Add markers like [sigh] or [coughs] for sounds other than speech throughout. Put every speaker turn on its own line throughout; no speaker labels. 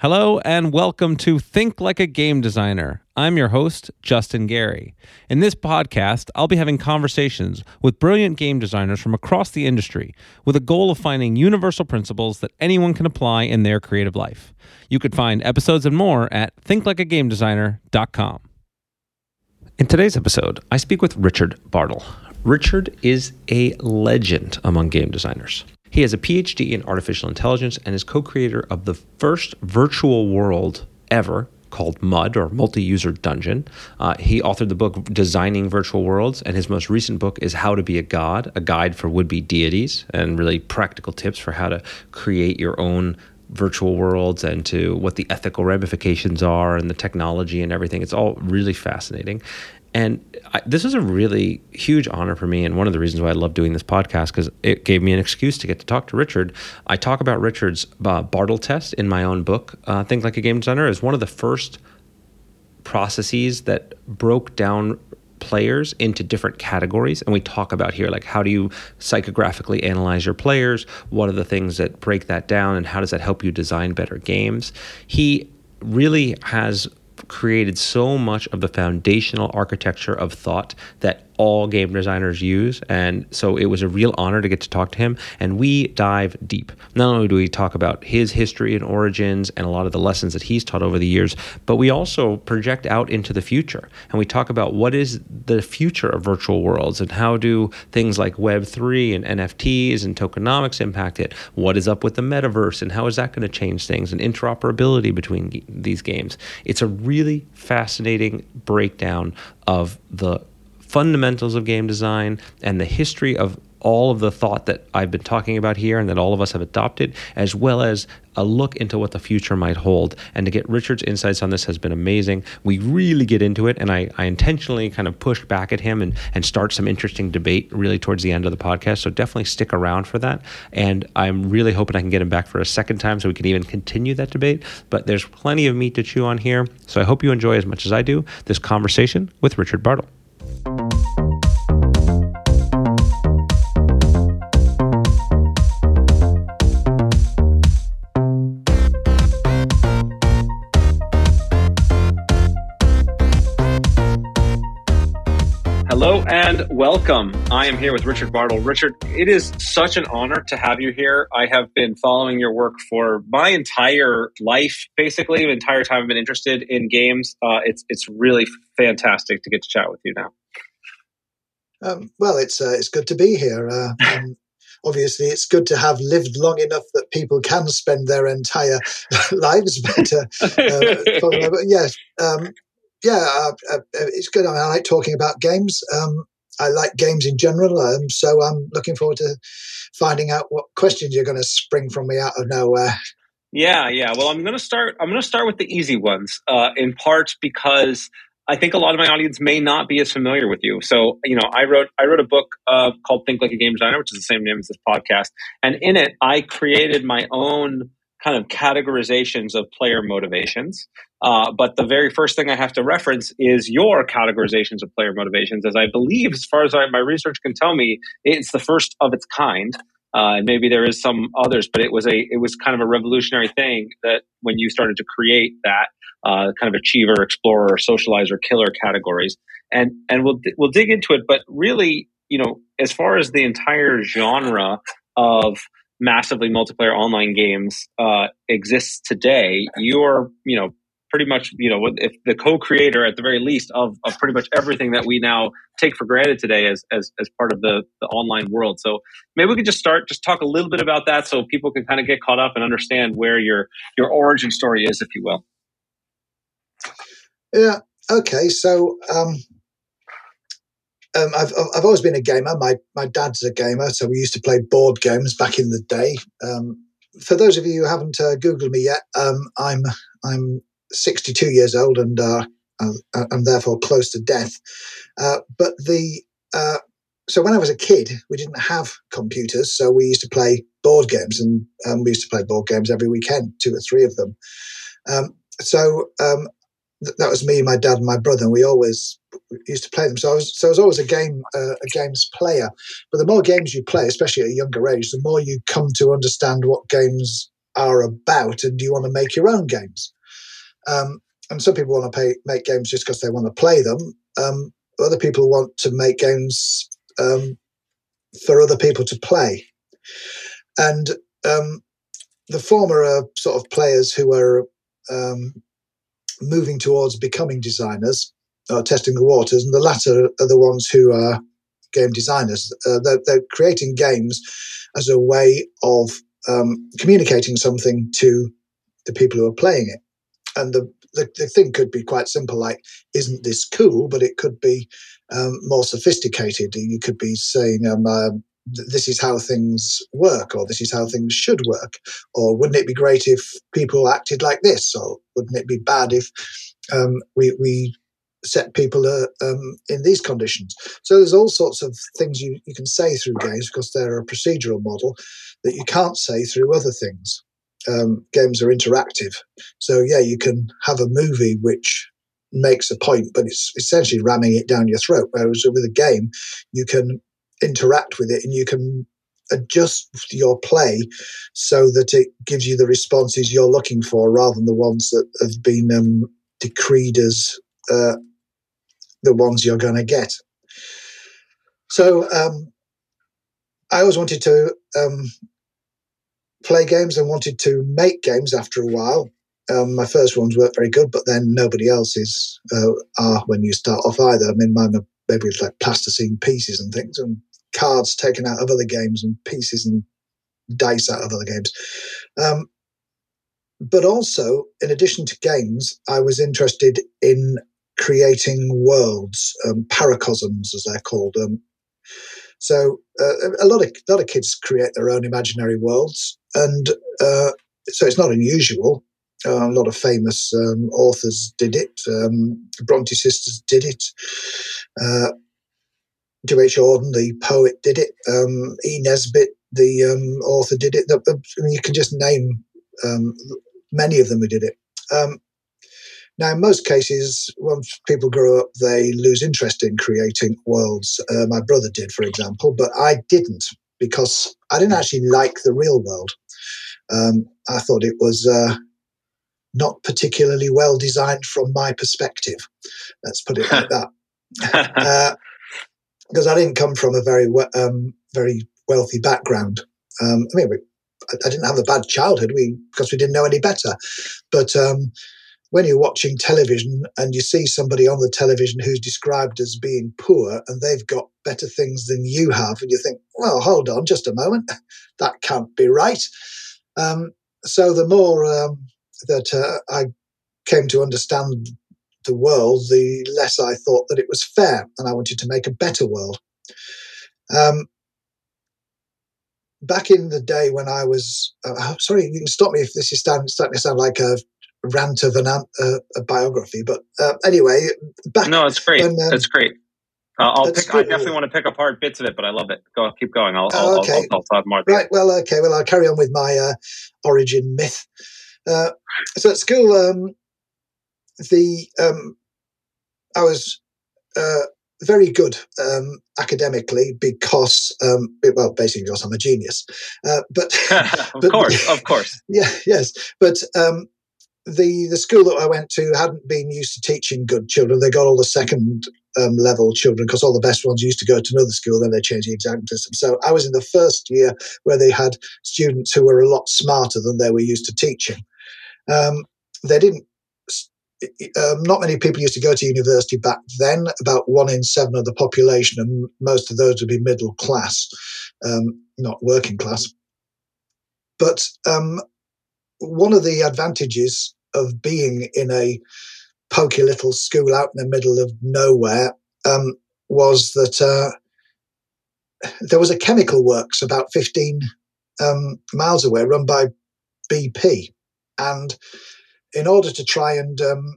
Hello and welcome to Think Like a Game Designer. I'm your host, Justin Gary. In this podcast, I'll be having conversations with brilliant game designers from across the industry with a goal of finding universal principles that anyone can apply in their creative life. You could find episodes and more at thinklikeagamedesigner.com. In today's episode, I speak with Richard Bartle. Richard is a legend among game designers. He has a PhD in artificial intelligence and is co creator of the first virtual world ever called MUD or Multi User Dungeon. Uh, he authored the book Designing Virtual Worlds, and his most recent book is How to Be a God, a guide for would be deities, and really practical tips for how to create your own virtual worlds and to what the ethical ramifications are and the technology and everything. It's all really fascinating. And I, this is a really huge honor for me, and one of the reasons why I love doing this podcast because it gave me an excuse to get to talk to Richard. I talk about Richard's uh, Bartle test in my own book, uh, Think Like a Game Designer, as one of the first processes that broke down players into different categories. And we talk about here like how do you psychographically analyze your players? What are the things that break that down? And how does that help you design better games? He really has created so much of the foundational architecture of thought that all game designers use. And so it was a real honor to get to talk to him. And we dive deep. Not only do we talk about his history and origins and a lot of the lessons that he's taught over the years, but we also project out into the future. And we talk about what is the future of virtual worlds and how do things like Web3 and NFTs and tokenomics impact it? What is up with the metaverse and how is that going to change things and interoperability between these games? It's a really fascinating breakdown of the fundamentals of game design and the history of all of the thought that I've been talking about here and that all of us have adopted, as well as a look into what the future might hold. And to get Richard's insights on this has been amazing. We really get into it, and I, I intentionally kind of push back at him and, and start some interesting debate really towards the end of the podcast. So definitely stick around for that. And I'm really hoping I can get him back for a second time so we can even continue that debate. But there's plenty of meat to chew on here. So I hope you enjoy as much as I do this conversation with Richard Bartle. Hello and welcome. I am here with Richard Bartle. Richard, it is such an honor to have you here. I have been following your work for my entire life, basically, the entire time I've been interested in games. Uh, it's it's really fantastic to get to chat with you now.
Um, well, it's uh, it's good to be here. Uh, [laughs] um, obviously, it's good to have lived long enough that people can spend their entire [laughs] lives better. Uh, [laughs] yes, um, yeah, uh, uh, it's good. I, mean, I, like talking about games. Um, I like games in general, um, so I'm looking forward to finding out what questions you're going to spring from me out of nowhere.
Yeah, yeah. Well, I'm going to start. I'm going to start with the easy ones, uh, in part because I think a lot of my audience may not be as familiar with you. So, you know, I wrote I wrote a book uh, called Think Like a Game Designer, which is the same name as this podcast, and in it, I created my own kind of categorizations of player motivations. Uh, but the very first thing I have to reference is your categorizations of player motivations, as I believe, as far as I, my research can tell me, it's the first of its kind. Uh, and maybe there is some others, but it was a it was kind of a revolutionary thing that when you started to create that uh, kind of achiever, explorer, socializer, killer categories, and and we'll we'll dig into it. But really, you know, as far as the entire genre of massively multiplayer online games uh, exists today, you're you know pretty much you know if the co-creator at the very least of, of pretty much everything that we now take for granted today as as, as part of the, the online world. So maybe we could just start just talk a little bit about that so people can kind of get caught up and understand where your your origin story is if you will.
Yeah okay so um um, I've I've always been a gamer. My my dad's a gamer, so we used to play board games back in the day. Um, for those of you who haven't uh, googled me yet, um, I'm I'm 62 years old and uh, I'm therefore close to death. Uh, but the uh, so when I was a kid, we didn't have computers, so we used to play board games, and um, we used to play board games every weekend, two or three of them. Um, so um, that was me, my dad, and my brother. And we always used to play them. So I was so I was always a game uh, a games player. But the more games you play, especially at a younger age, the more you come to understand what games are about, and you want to make your own games? Um, and some people want to pay, make games just because they want to play them. Um, other people want to make games um, for other people to play. And um, the former are sort of players who are um, moving towards becoming designers, uh, testing the waters, and the latter are the ones who are game designers. Uh, they're, they're, creating games as a way of um, communicating something to the people who are playing it. And the, the, the, thing could be quite simple, like, isn't this cool? But it could be um, more sophisticated. You could be saying, um, uh, this is how things work, or this is how things should work, or wouldn't it be great if people acted like this, or wouldn't it be bad if um, we, we set people uh, um, in these conditions. So there's all sorts of things you, you can say through games because they're a procedural model that you can't say through other things. Um, games are interactive. So yeah, you can have a movie which makes a point, but it's essentially ramming it down your throat. Whereas with a game, you can interact with it and you can adjust your play so that it gives you the responses you're looking for rather than the ones that have been um, decreed as uh, the ones you're going to get. So um, I always wanted to um, play games and wanted to make games after a while. Um, my first ones weren't very good, but then nobody else's uh, are when you start off either. I mean, mine are maybe like plasticine pieces and things, and cards taken out of other games, and pieces and dice out of other games. Um, but also, in addition to games, I was interested in creating worlds, um, paracosms as they're called. Um, so uh, a lot of a lot of kids create their own imaginary worlds, and uh, so it's not unusual. Uh, a lot of famous um, authors did it. Um, Bronte sisters did it. W.H. Auden, the poet, did it. Um, e. Nesbit, the um, author, did it. The, the, I mean, you can just name um, many of them who did it. Um, now, in most cases, once people grow up, they lose interest in creating worlds. Uh, my brother did, for example, but I didn't because I didn't actually like the real world. Um, I thought it was uh, not particularly well designed from my perspective. Let's put it like that. [laughs] uh, because I didn't come from a very um, very wealthy background. Um, I mean, we, I didn't have a bad childhood we because we didn't know any better, but um, when you're watching television and you see somebody on the television who's described as being poor and they've got better things than you have, and you think, well, hold on just a moment, [laughs] that can't be right. Um, so the more um, that uh, I came to understand the world, the less I thought that it was fair, and I wanted to make a better world. Um, back in the day when I was, uh, sorry, you can stop me if this is starting to sound like a rant of an, uh, a biography. But uh, anyway,
back no, it's great. When, um, it's great. Uh, I'll pick. I definitely want to pick apart bits of it, but I love it. Go, keep going. I'll, I'll, okay. I'll, I'll, talk more.
Right. Well, okay. Well, I'll carry on with my uh, origin myth. Uh, so at school, um, the um, I was uh, very good um, academically because, um, well, basically because I'm a genius. Uh, but [laughs]
of [laughs] but, course, of course, [laughs]
yeah, yes. But um, the the school that I went to hadn't been used to teaching good children. They got all the second um, level children because all the best ones used to go to another school. Then they changed the exam system. So I was in the first year where they had students who were a lot smarter than they were used to teaching. Um, they didn't. Um, not many people used to go to university back then. About one in seven of the population, and most of those would be middle class, um, not working class. But um, one of the advantages of being in a pokey little school out in the middle of nowhere um, was that uh, there was a chemical works about 15 um, miles away run by BP. And in order to try and um,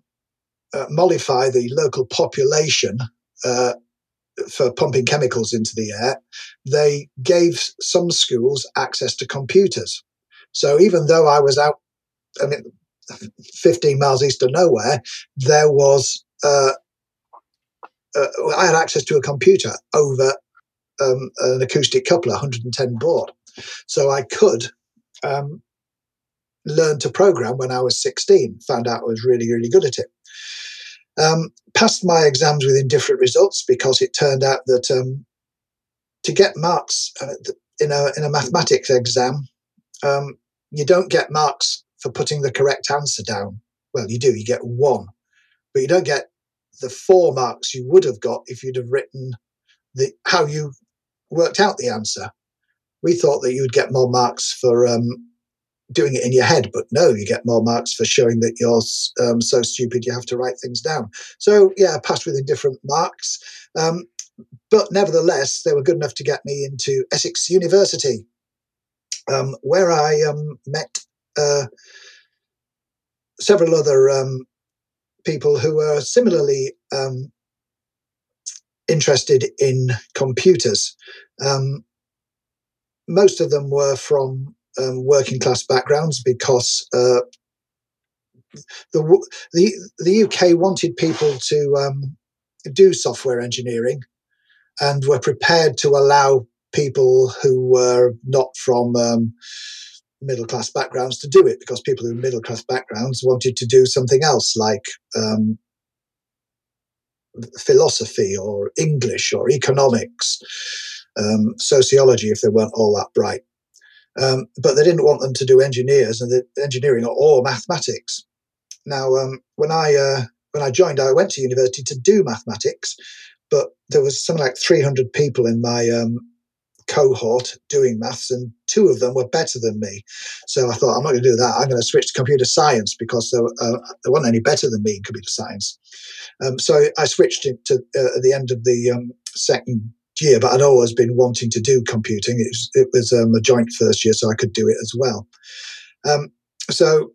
uh, mollify the local population uh, for pumping chemicals into the air, they gave some schools access to computers. So even though I was out, I mean, 15 miles east of nowhere, there was, uh, uh, I had access to a computer over um, an acoustic coupler, 110 baud. So I could um, learned to program when I was 16. Found out I was really, really good at it. Um, passed my exams with indifferent results because it turned out that um, to get marks uh, in a in a mathematics exam, um, you don't get marks for putting the correct answer down. Well, you do. You get one, but you don't get the four marks you would have got if you'd have written the how you worked out the answer. We thought that you'd get more marks for um, doing it in your head, but no, you get more marks for showing that you're um, so stupid you have to write things down. So yeah, passed with indifferent marks. Um, but nevertheless, they were good enough to get me into Essex University, um, where I um, met uh, several other um, people who were similarly um, interested in computers. Most of them were from um, working class backgrounds because uh, the, the the UK wanted people to um, do software engineering and were prepared to allow people who were not from um, middle class backgrounds to do it because people in middle class backgrounds wanted to do something else like um, philosophy or English or economics, um, sociology if they weren't all that bright. Um, but they didn't want them to do engineers and the engineering or mathematics. Now, um, when I uh, when I joined, I went to university to do mathematics, but there was something like 300 people in my um, cohort doing maths, and two of them were better than me. So I thought, I'm not going to do that. I'm going to switch to computer science because there, uh, there weren't any better than me in computer science. Um, so I switched it to uh, at the end of the um, second year, but I'd always been wanting to do computing. It was, it was um, a joint first year, so I could do it as well. Um, so,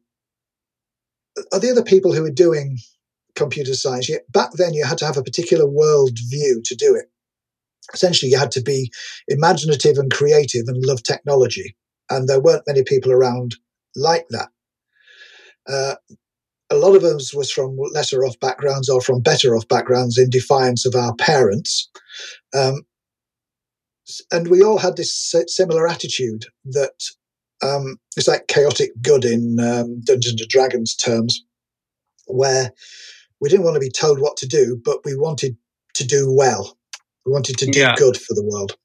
are the other people who were doing computer science? Back then, you had to have a particular world view to do it. Essentially, you had to be imaginative and creative and love technology, and there weren't many people around like that. Uh, a lot of us was from lesser off backgrounds or from better off backgrounds in defiance of our parents. Um, and we all had this similar attitude that um, it's like chaotic good in um, Dungeons and Dragons terms, where we didn't want to be told what to do, but we wanted to do well. We wanted to do yeah. good for the world.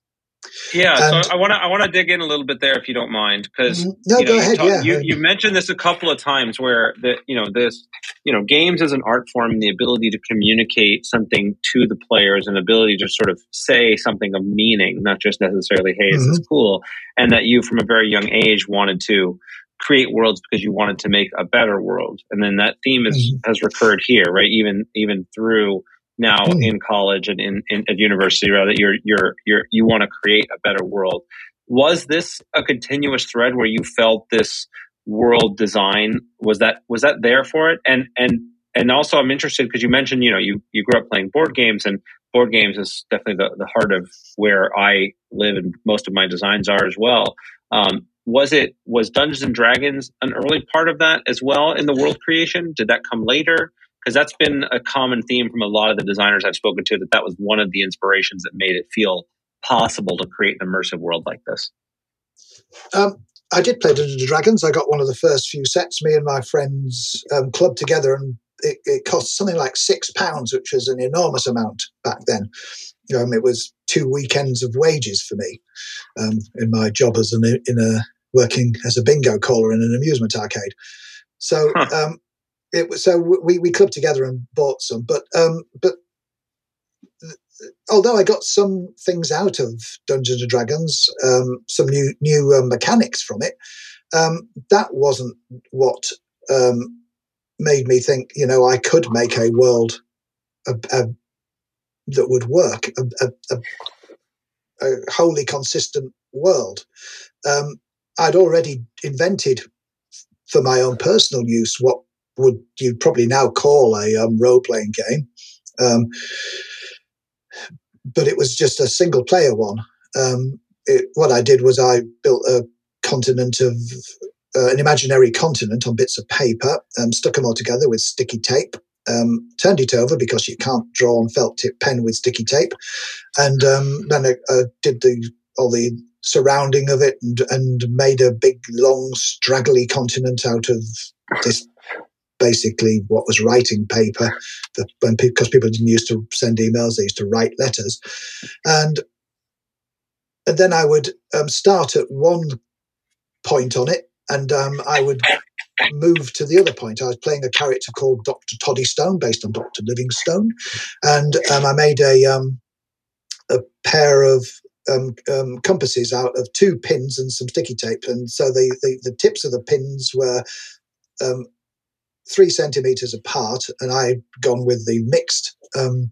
Yeah, and, so I want to I want to dig in a little bit there if you don't mind, because
mm-hmm. no,
you
know, go ahead.
Talk,
yeah,
you, you mentioned this a couple of times where that you know this you know games as an art form and the ability to communicate something to the players and ability to sort of say something of meaning, not just necessarily hey, mm-hmm. this is cool, and that you from a very young age wanted to create worlds because you wanted to make a better world, and then that theme is, mm-hmm. has recurred here, right? Even even through now mm. in college and in, in at university rather you're you're you're you want to create a better world. Was this a continuous thread where you felt this world design was that was that there for it? And and and also i'm interested because you mentioned you know you you grew up playing board games and board games is definitely the, the heart of where i live and most of my designs are as well. Um, was it was dungeons and dragons an early part of that as well in the world creation? Did that come later because that's been a common theme from a lot of the designers I've spoken to that that was one of the inspirations that made it feel possible to create an immersive world like this.
Um, I did play Dungeons and Dragons. I got one of the first few sets. Me and my friends um, clubbed together, and it, it, cost something like six pounds, which was an enormous amount back then. Um, it was two weekends of wages for me um, in my job as an in a working as a bingo caller in an amusement arcade. So huh. It was so we we clubbed together and bought some, but um, but although I got some things out of Dungeons and Dragons, um, some new new uh, mechanics from it, um, that wasn't what um, made me think. You know, I could make a world a, a, that would work, a, a, wholly consistent world. Um, I'd already invented for my own personal use what would you'd probably now call a um, role playing game. Um, but it was just a single player one. Um, it, what I did was I built a continent of uh, an imaginary continent on bits of paper, and stuck them all together with sticky tape. Um, turned it over because you can't draw on felt tip pen with sticky tape, and um, then I, I did the all the surrounding of it and, and made a big, long, straggly continent out of this basically what was writing paper when because people didn't used to send emails they used to write letters. And and then i would um, start at one point on it and um, i would move to the other point. I was playing a character called dr toddy stone based on dr livingstone. And um, i made a um, a pair of um, um, compasses out of two pins and some sticky tape. And so the, the, the tips of the pins were three centimeters apart, and I'd gone with the mixed um,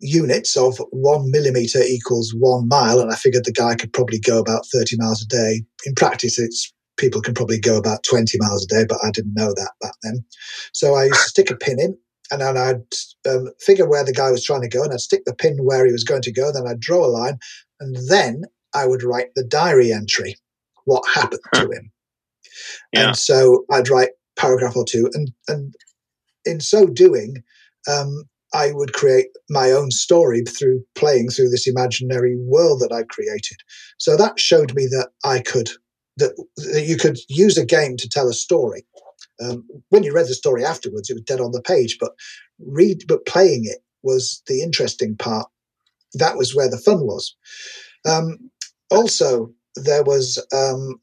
units of one millimeter equals one mile, and I figured the guy could probably go about 30 miles a day. In practice, it's people can probably go about 20 miles a day, but I didn't know that back then. So I used to stick a pin in, and then I'd um, figure where the guy was trying to go, and I'd stick the pin where he was going to go. Then I'd draw a line, and then I would write the diary entry, what happened to him. Yeah. And so I'd write paragraph or two, and and in so doing, um, I would create my own story through playing through this imaginary world that I created. So that showed me that I could that, that you could use a game to tell a story. Um, when you read the story afterwards, it was dead on the page, but read but playing it was the interesting part. That was where the fun was. Um, also, there was um,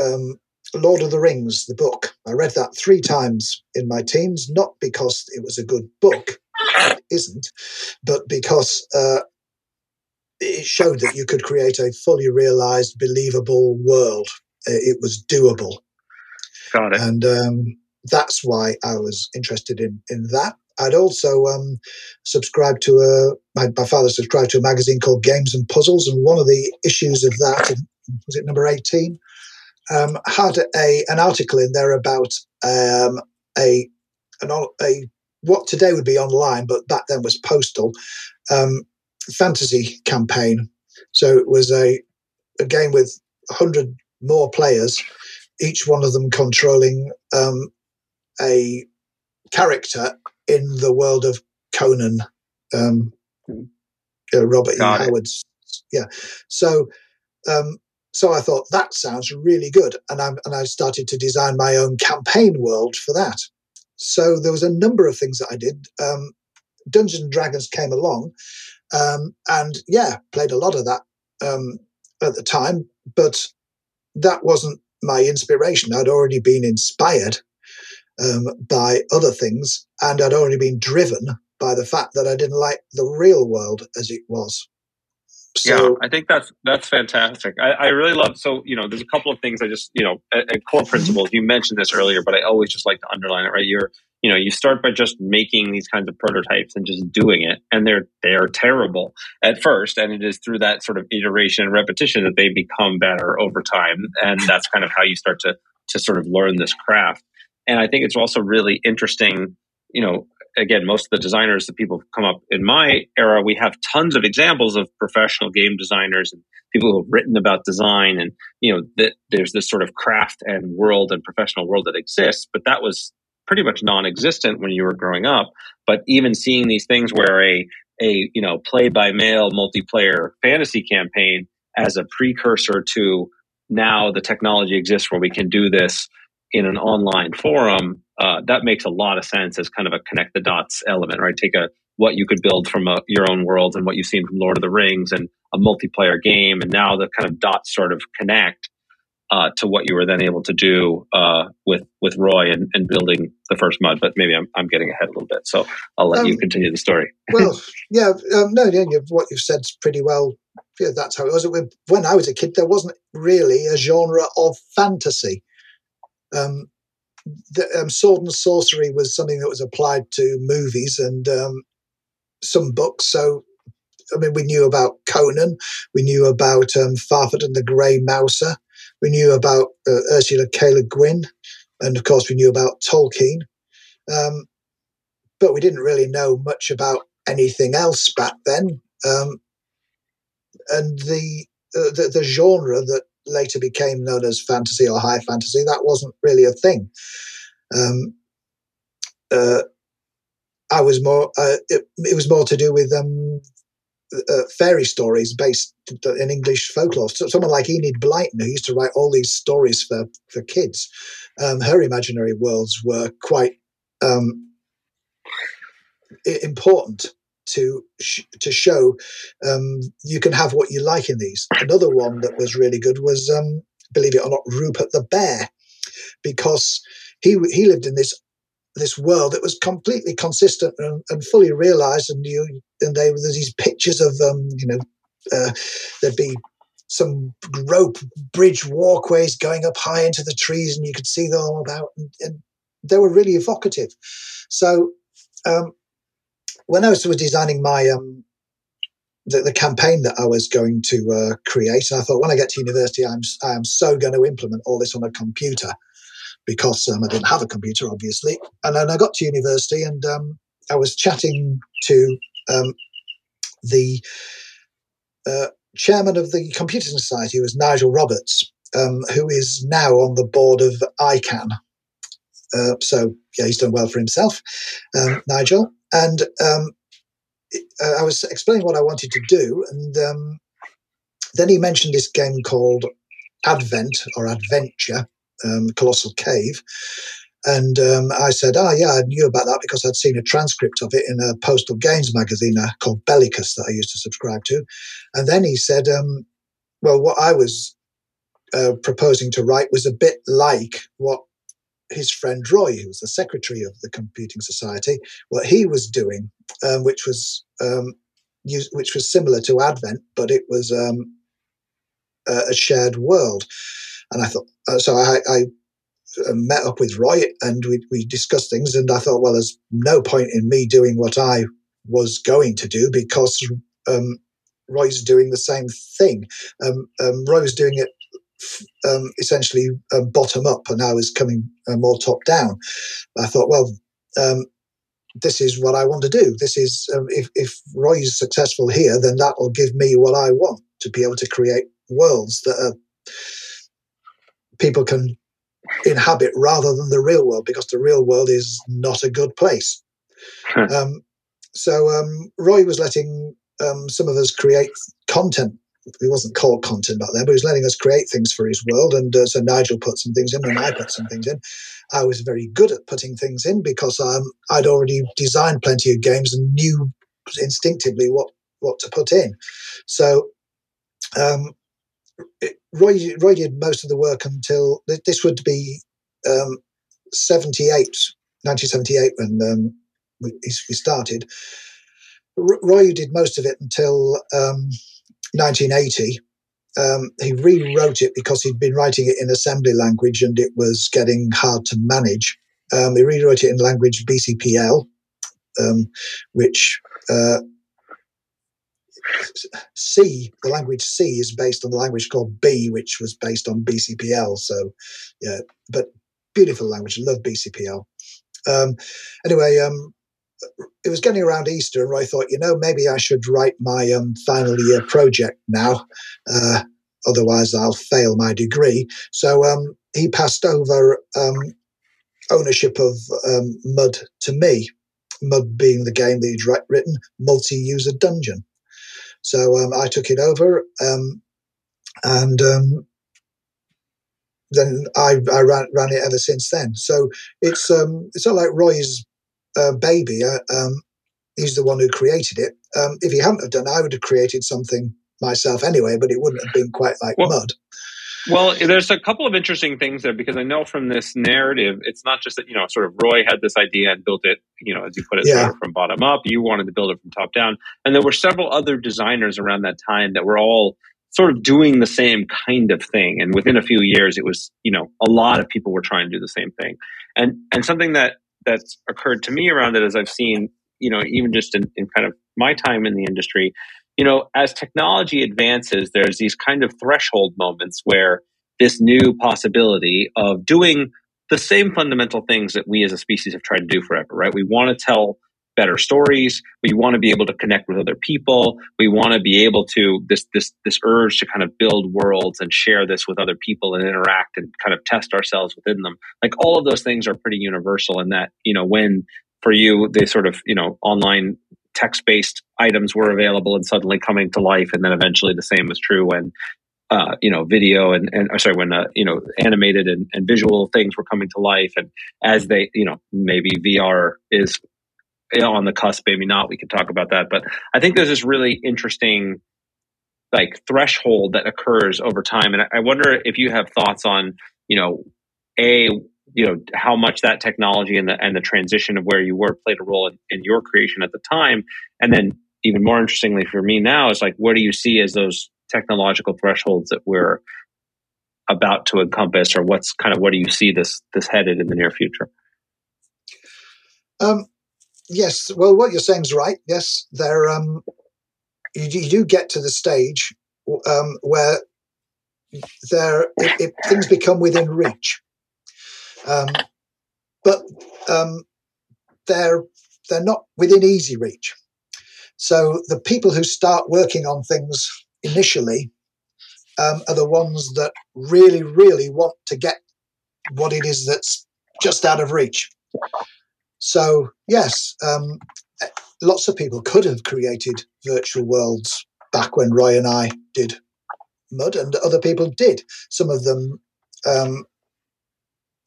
um Lord of the Rings, the book. I read that three times in my teens, not because it was a good book, it isn't, but because uh, it showed that you could create a fully realized, believable world. It was doable.
Got it.
And um, that's why I was interested in in that. I'd also um, subscribed to a my, my, father subscribed to a magazine called Games and Puzzles, and one of the issues of that was it number eighteen um, had a an article in there about um, a an, a what today would be online, but back then was postal um, fantasy campaign. So it was a a game with hundred more players, each one of them controlling um, a character in the world of Conan. Um, uh, Robert Got E. Howard's, yeah. So um, so I thought that sounds really good, and I and I started to design my own campaign world for that. So there was a number of things that I did. Um, Dungeons and Dragons came along, um, and yeah, played a lot of that um, at the time, but that wasn't my inspiration. I'd already been inspired um, by other things, and I'd already been driven by the fact that I didn't like the real world as it was.
So, yeah, I think that's that's fantastic. I, I, really love. So you know, there's a couple of things I just you know, at, at core principles. You mentioned this earlier, but I always just like to underline it. Right, you're you know, you start by just making these kinds of prototypes and just doing it, and they're they're terrible at first, and it is through that sort of iteration and repetition that they become better over time, and that's kind of how you start to to sort of learn this craft. And I think it's also really interesting you know again, most of the designers the people who come up in my era, we have tons of examples of professional game designers and people who have written about design. And, you know, that there's this sort of craft and world and professional world that exists, but that was pretty much non-existent when you were growing up. But even seeing these things where a, a, you know, play by mail multiplayer fantasy campaign as a precursor to now the technology exists where we can do this in an online forum, uh, that makes a lot of sense as kind of a connect the dots element, right? Take a what you could build from a, your own world and what you've seen from Lord of the Rings and a multiplayer game, and now the kind of dots sort of connect uh, to what you were then able to do uh, with with Roy and, and, building the first mud. But maybe I'm, I'm getting ahead a little bit, so I'll let um, you continue the story. [laughs]
well, yeah, um, no, yeah, what you've said is pretty well. Yeah, that's how it was. When I was a kid, there wasn't really a genre of fantasy um, the, um, sword and sorcery was something that was applied to movies and um, some books. So, I mean, we knew about Conan, we knew about um, Fafhrd and the Grey Mouser, we knew about uh, Ursula K. Le Guin, and of course, we knew about Tolkien. Um, but we didn't really know much about anything else back then. Um, and the, uh, the the genre that later became known as fantasy or high fantasy, that wasn't really a thing. Um, uh, I was more. Uh, it, it, was more to do with um, uh, fairy stories based in English folklore. So someone like Enid Blyton, who used to write all these stories for for kids, um, her imaginary worlds were quite um, important to sh- to show um, you can have what you like in these. Another one that was really good was, um, believe it or not, Rupert the Bear, because he he lived in this this world that was completely consistent and, and fully realized, and you and they there's these pictures of um, you know uh, there'd be some rope bridge walkways going up high into the trees, and you could see them all about, and, and they were really evocative. So um, when I was designing my um, the, the, campaign that I was going to uh, create, I thought when I get to university, I'm I am so going to implement all this on a computer because um, I didn't have a computer, obviously. And then I got to university, and um, I was chatting to um, the uh, chairman of the Computer Society, who was Nigel Roberts, um, who is now on the board of ICANN. Uh, so yeah, he's done well for himself, um, Nigel. And um, I was explaining what I wanted to do, and um, then he mentioned this game called Advent or Adventure, um, Colossal Cave. And um, I said, oh, yeah, I knew about that because I'd seen a transcript of it in a postal games magazine uh, called Bellicus that I used to subscribe to. And then he said, um, well, what I was uh, proposing to write was a bit like what his friend Roy, who was the secretary of the Computing Society, what he was doing, um, which was um, used, which was similar to Advent, but it was um, a, a, shared world. And I thought, uh, so I, I, uh, met up with Roy and we, we discussed things. And I thought, well, there's no point in me doing what I was going to do because um, Roy's doing the same thing. Um, um, Roy was doing it um, essentially um, bottom up, and now was coming uh, more top down. I thought, well, um, this is what I want to do. This is um, if if Roy is successful here, then that will give me what I want to be able to create worlds that are, people can inhabit rather than the real world, because the real world is not a good place. Um, so um, Roy was letting some of us create content he wasn't called content back then, but he was letting us create things for his world. And uh, so Nigel put some things in, and I put some things in. I was very good at putting things in because um, I'd already designed plenty of games and knew instinctively what what to put in. So um, it, Roy Roy did most of the work until this would be um, 78, 1978 when um, we, we started. Roy did most of it until um, 1980. Um, he rewrote it because he'd been writing it in assembly language and it was getting hard to manage. Um, he rewrote it in language BCPL, um, which uh, C, the language C, is based on the language called B, which was based on BCPL. So, yeah, but beautiful language. Love BCPL. Um, anyway, um, it was getting around Easter, and I thought, you know, maybe I should write my um, final year project now. Uh, otherwise, I'll fail my degree. So um, he passed over um, ownership of um, Mud to me. Mud being the game that he'd written, multi-user dungeon. So um, I took it over, um, and then I, I ran, ran, it ever since then. So it's it's not like Roy's uh, baby, uh, um, he's the one who created it. Um, if he hadn't have done, I would have created something myself anyway, but it wouldn't have been quite like well, mud.
Well, there's a couple of interesting things there because I know from this narrative, it's not just that you know, sort of Roy had this idea and built it, you know, as you put it, yeah. sort of from bottom up. You wanted to build it from top down, and there were several other designers around that time that were all sort of doing the same kind of thing. And within a few years, it was you know, a lot of people were trying to do the same thing, and and something that that's occurred to me around it as I've seen, you know, even just in, in kind of my time in the industry, you know, as technology advances, there's these kind of threshold moments where this new possibility of doing the same fundamental things that we as a species have tried to do forever, right? We want to tell better stories. We want to be able to connect with other people. We want to be able to this this this urge to kind of build worlds and share this with other people and interact and kind of test ourselves within them. Like all of those things are pretty universal in that, you know, when for you the sort of, you know, online text based items were available and suddenly coming to life, and then eventually the same was true when uh, you know video and, and sorry when uh, you know animated and, and visual things were coming to life, and as they you know maybe VR is on the cusp, maybe not. We could talk about that, but I think there's this really interesting like threshold that occurs over time, and I, I wonder if you have thoughts on you know a you know how much that technology and the and the transition of where you were played a role in, in your creation at the time. And then even more interestingly for me now is like what do you see as those technological thresholds that we're about to encompass? Or what's kind of what do you see this this headed in the near future?
Um, yes well what you're saying is right yes there um, you, you do get to the stage um, where there it, it, things become within reach um, but um, they're they're not within easy reach. So the people who start working on things initially um, are the ones that really, really want to get what it is that's just out of reach. So yes, um, lots of people could have created virtual worlds back when Roy and I did Mud, and other people did. Some of them um,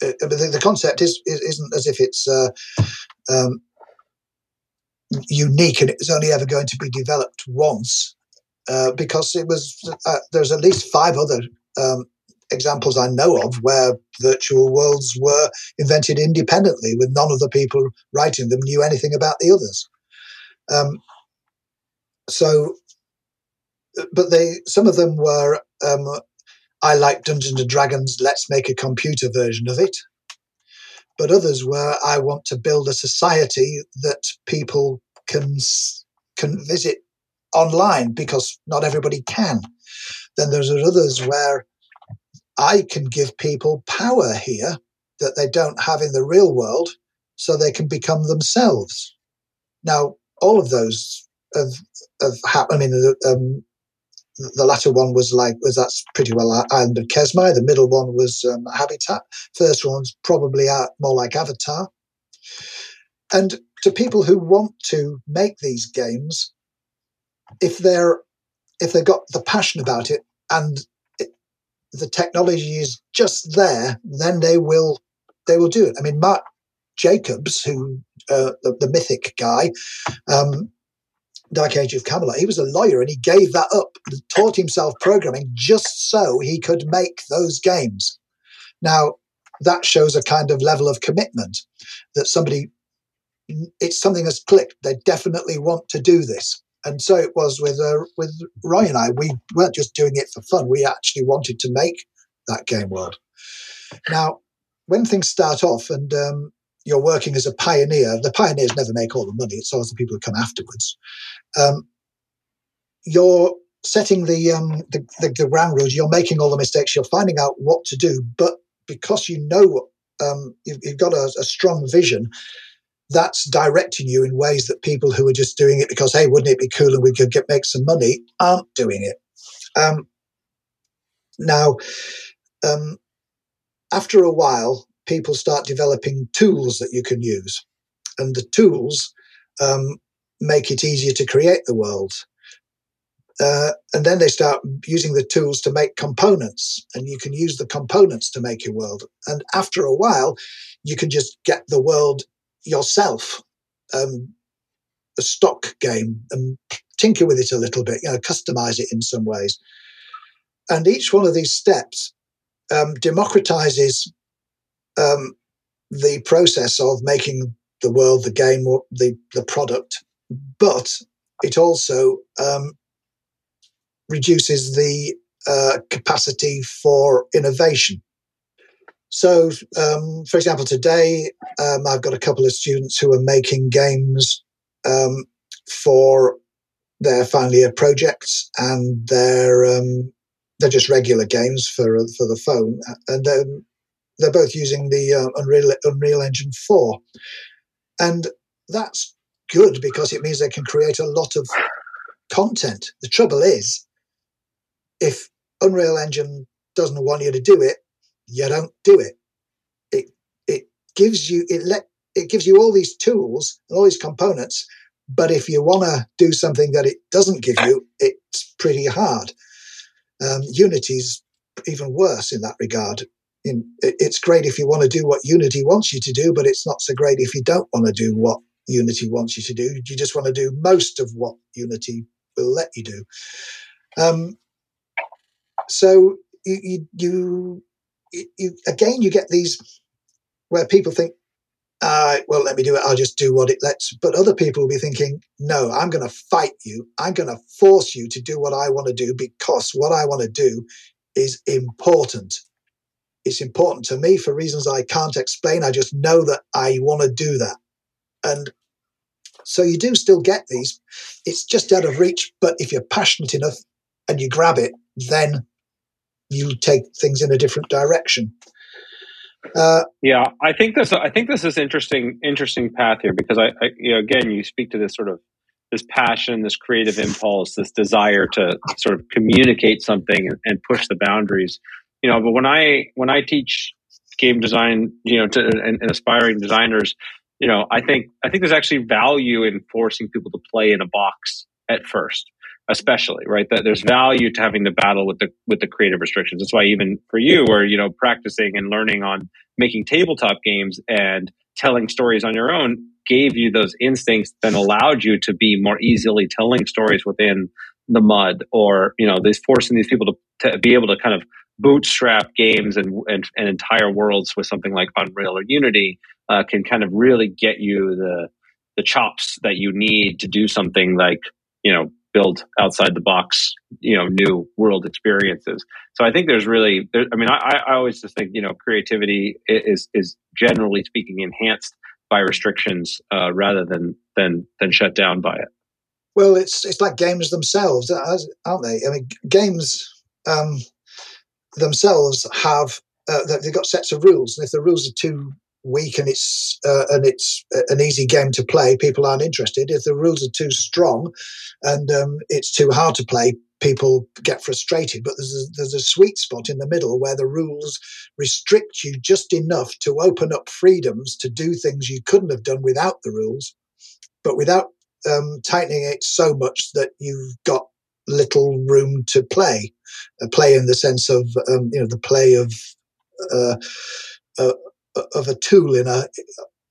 uh, the, the, concept is, is not as if it's uh, um, unique and it's only ever going to be developed once, uh, because it was uh, there's at least five other um, examples I know of where virtual worlds were invented independently, with none of the people writing them knew anything about the others. Um, so, but they some of them were um, I like Dungeons and Dragons, let's make a computer version of it. But others were, I want to build a society that people can, can visit online because not everybody can. Then there's others where I can give people power here that they don't have in the real world so they can become themselves. Now, all of those have, have happened. I mean, um, the latter one was like was that's pretty well Island of Kesmai. The middle one was um, Habitat. First one's probably more like Avatar. And to people who want to make these games, if they're if they've got the passion about it and the technology is just there, then they will they will do it. I mean, Mark Jacobs, who uh, the, the, mythic guy, um, Dark Age of Camelot, he was a lawyer and he gave that up, taught himself programming just so he could make those games. Now, that shows a kind of level of commitment that somebody, it's something that's clicked. They definitely want to do this. And so it was with uh, with Roy and I. We weren't just doing it for fun. We actually wanted to make that game world. Now, when things start off, and um, you're working as a pioneer, the pioneers never make all the money. It's always the people who come afterwards. Um, you're setting the, um, the, the, the ground rules. You're making all the mistakes. You're finding out what to do, but because you know um, you've, you've, got a, a, strong vision, that's directing you in ways that people who are just doing it because hey, wouldn't it be cool and we could get make some money aren't doing it. Um, now, um, after a while, people start developing tools that you can use. And the tools um, make it easier to create the world. Uh, and then they start using the tools to make components, and you can use the components to make your world. And after a while, you can just get the world yourself, um, a stock game, and tinker with it a little bit, you know, customize it in some ways. And each one of these steps um, democratizes um, the process of making the world, the game, the the product, but it also um, reduces the uh, capacity for innovation. So, um, for example, today um, I've got a couple of students who are making games um, for their final year projects, and they're um, they're just regular games for for the phone, and they're both using the uh, Unreal, Unreal Engine 4. And that's good because it means they can create a lot of content. The trouble is, if Unreal Engine doesn't want you to do it, you don't do it. It it gives you it let it gives you all these tools and all these components, But if you want to do something that it doesn't give you, it's pretty hard. Um, Unity's even worse in that regard. In, it's great if you want to do what Unity wants you to do, but it's not so great if you don't want to do what Unity wants you to do. You just want to do most of what Unity will let you do. Um, so you, you, you, you, again, you get these where people think, uh, well, let me do it. I'll just do what it lets. But other people will be thinking, no, I'm going to fight you. I'm going to force you to do what I want to do because what I want to do is important. It's important to me for reasons I can't explain. I just know that I want to do that. And so you do still get these. It's just out of reach. But if you're passionate enough and you grab it, then you take things in a different direction.
Uh, yeah, I think this. I think this is interesting. Interesting path here because I, I, you know, again, you speak to this sort of this passion, this creative impulse, this desire to sort of communicate something and, push the boundaries. You know, but when I when I teach game design, you know, to and, and aspiring designers, you know, I think I think there's actually value in forcing people to play in a box at first especially right? That there's value to having the battle with the with the creative restrictions. That's why even for you where you know practicing and learning on making tabletop games and telling stories on your own gave you those instincts that allowed you to be more easily telling stories within the mud or you know these forcing these people to, to be able to kind of bootstrap games and, and, and entire worlds with something like unreal or unity uh, can kind of really get you the the chops that you need to do something like you know build outside the box, you know, new world experiences. So I think there's really, there, I mean, I, I always just think, you know, creativity is, is generally speaking enhanced by restrictions uh, rather than, than, than shut down by it.
Well, it's, it's like games themselves, aren't they? I mean, games um, themselves have, uh, they've got sets of rules. And if the rules are too weak and it's uh, and it's an easy game to play, people aren't interested. If the rules are too strong and um, it's too hard to play, people get frustrated. But there's a, there's a sweet spot in the middle where the rules restrict you just enough to open up freedoms to do things you couldn't have done without the rules, but without um, tightening it so much that you've got little room to play. Uh, play in the sense of um, you know the play of uh, uh, of a tool in a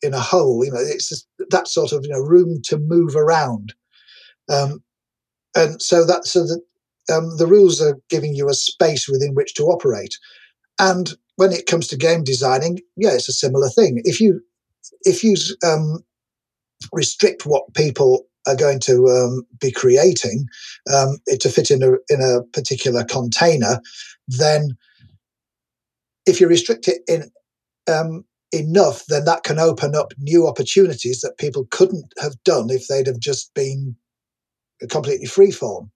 in a hole. You know, it's just that sort of you know room to move around, um, and so that so that um, the rules are giving you a space within which to operate. And when it comes to game designing, yeah, it's a similar thing. If you if you um, restrict what people are going to um, be creating um, to fit in a in a particular container, then if you restrict it in um, enough, then that can open up new opportunities that people couldn't have done if they'd have just been completely freeform.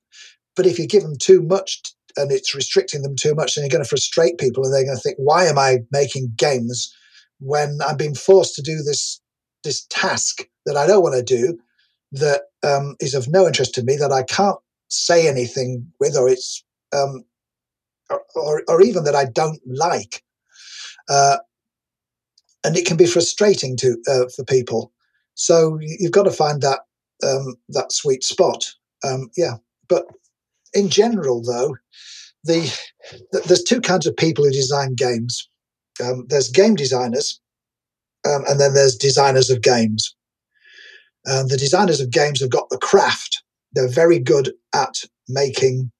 But if you give them too much and it's restricting them too much, then you're going to frustrate people and they're going to think, why am I making games when I'm being forced to do this this task that I don't want to do, that um, is of no interest to me, that I can't say anything with, or it's um, or, or, or even that I don't like. Uh, and it can be frustrating to uh, for people. So you've got to find that um, that sweet spot. Um, yeah, but in general, though, the, the, there's two kinds of people who design games. Um, there's game designers, um, and then there's designers of games. the designers of games have got the craft. They're very good at making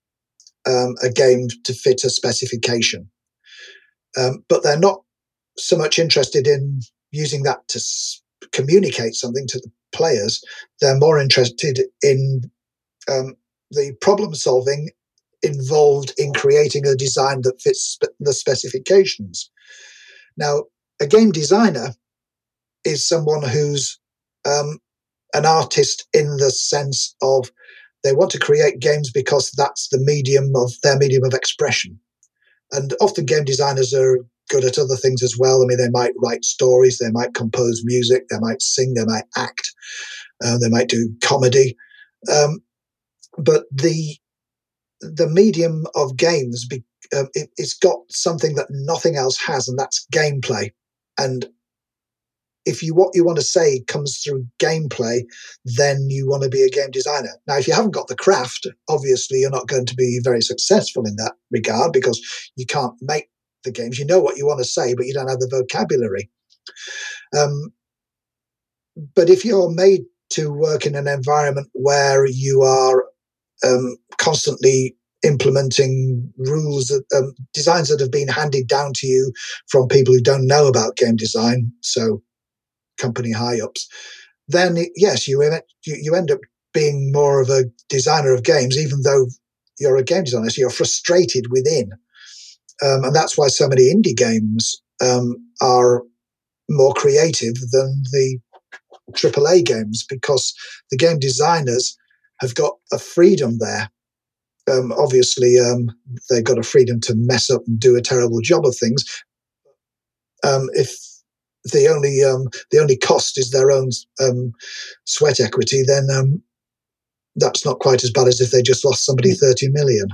um, a game to fit a specification, um, but they're not so much interested in using that to s- communicate something to the players. They're more interested in um, the problem solving involved in creating a design that fits the specifications. Now, a game designer is someone who's um, an artist in the sense of they want to create games because that's the medium of their medium of expression. And often game designers are good at other things as well. I mean, they might write stories, they might compose music, they might sing, they might act, uh, they might do comedy. Um, but the the medium of games, be, um, it, has got something that nothing else has, and that's gameplay. And if you what you want to say comes through gameplay, then you want to be a game designer. Now, if you haven't got the craft, obviously you're not going to be very successful in that regard because you can't make the games. You know what you want to say, but you don't have the vocabulary. Um, but if you're made to work in an environment where you are um, constantly implementing rules, um, designs that have been handed down to you from people who don't know about game design, so company high ups, then yes, you, you you end up being more of a designer of games, even though you're a game designer. So you're frustrated within, um, and that's why so many indie games um, are more creative than the AAA games because the game designers have got a freedom there. Um, obviously, um, they've got a freedom to mess up and do a terrible job of things. Um, if the only um, the only cost is their own um, sweat equity, then um, that's not quite as bad as if they just lost somebody hmm. thirty million.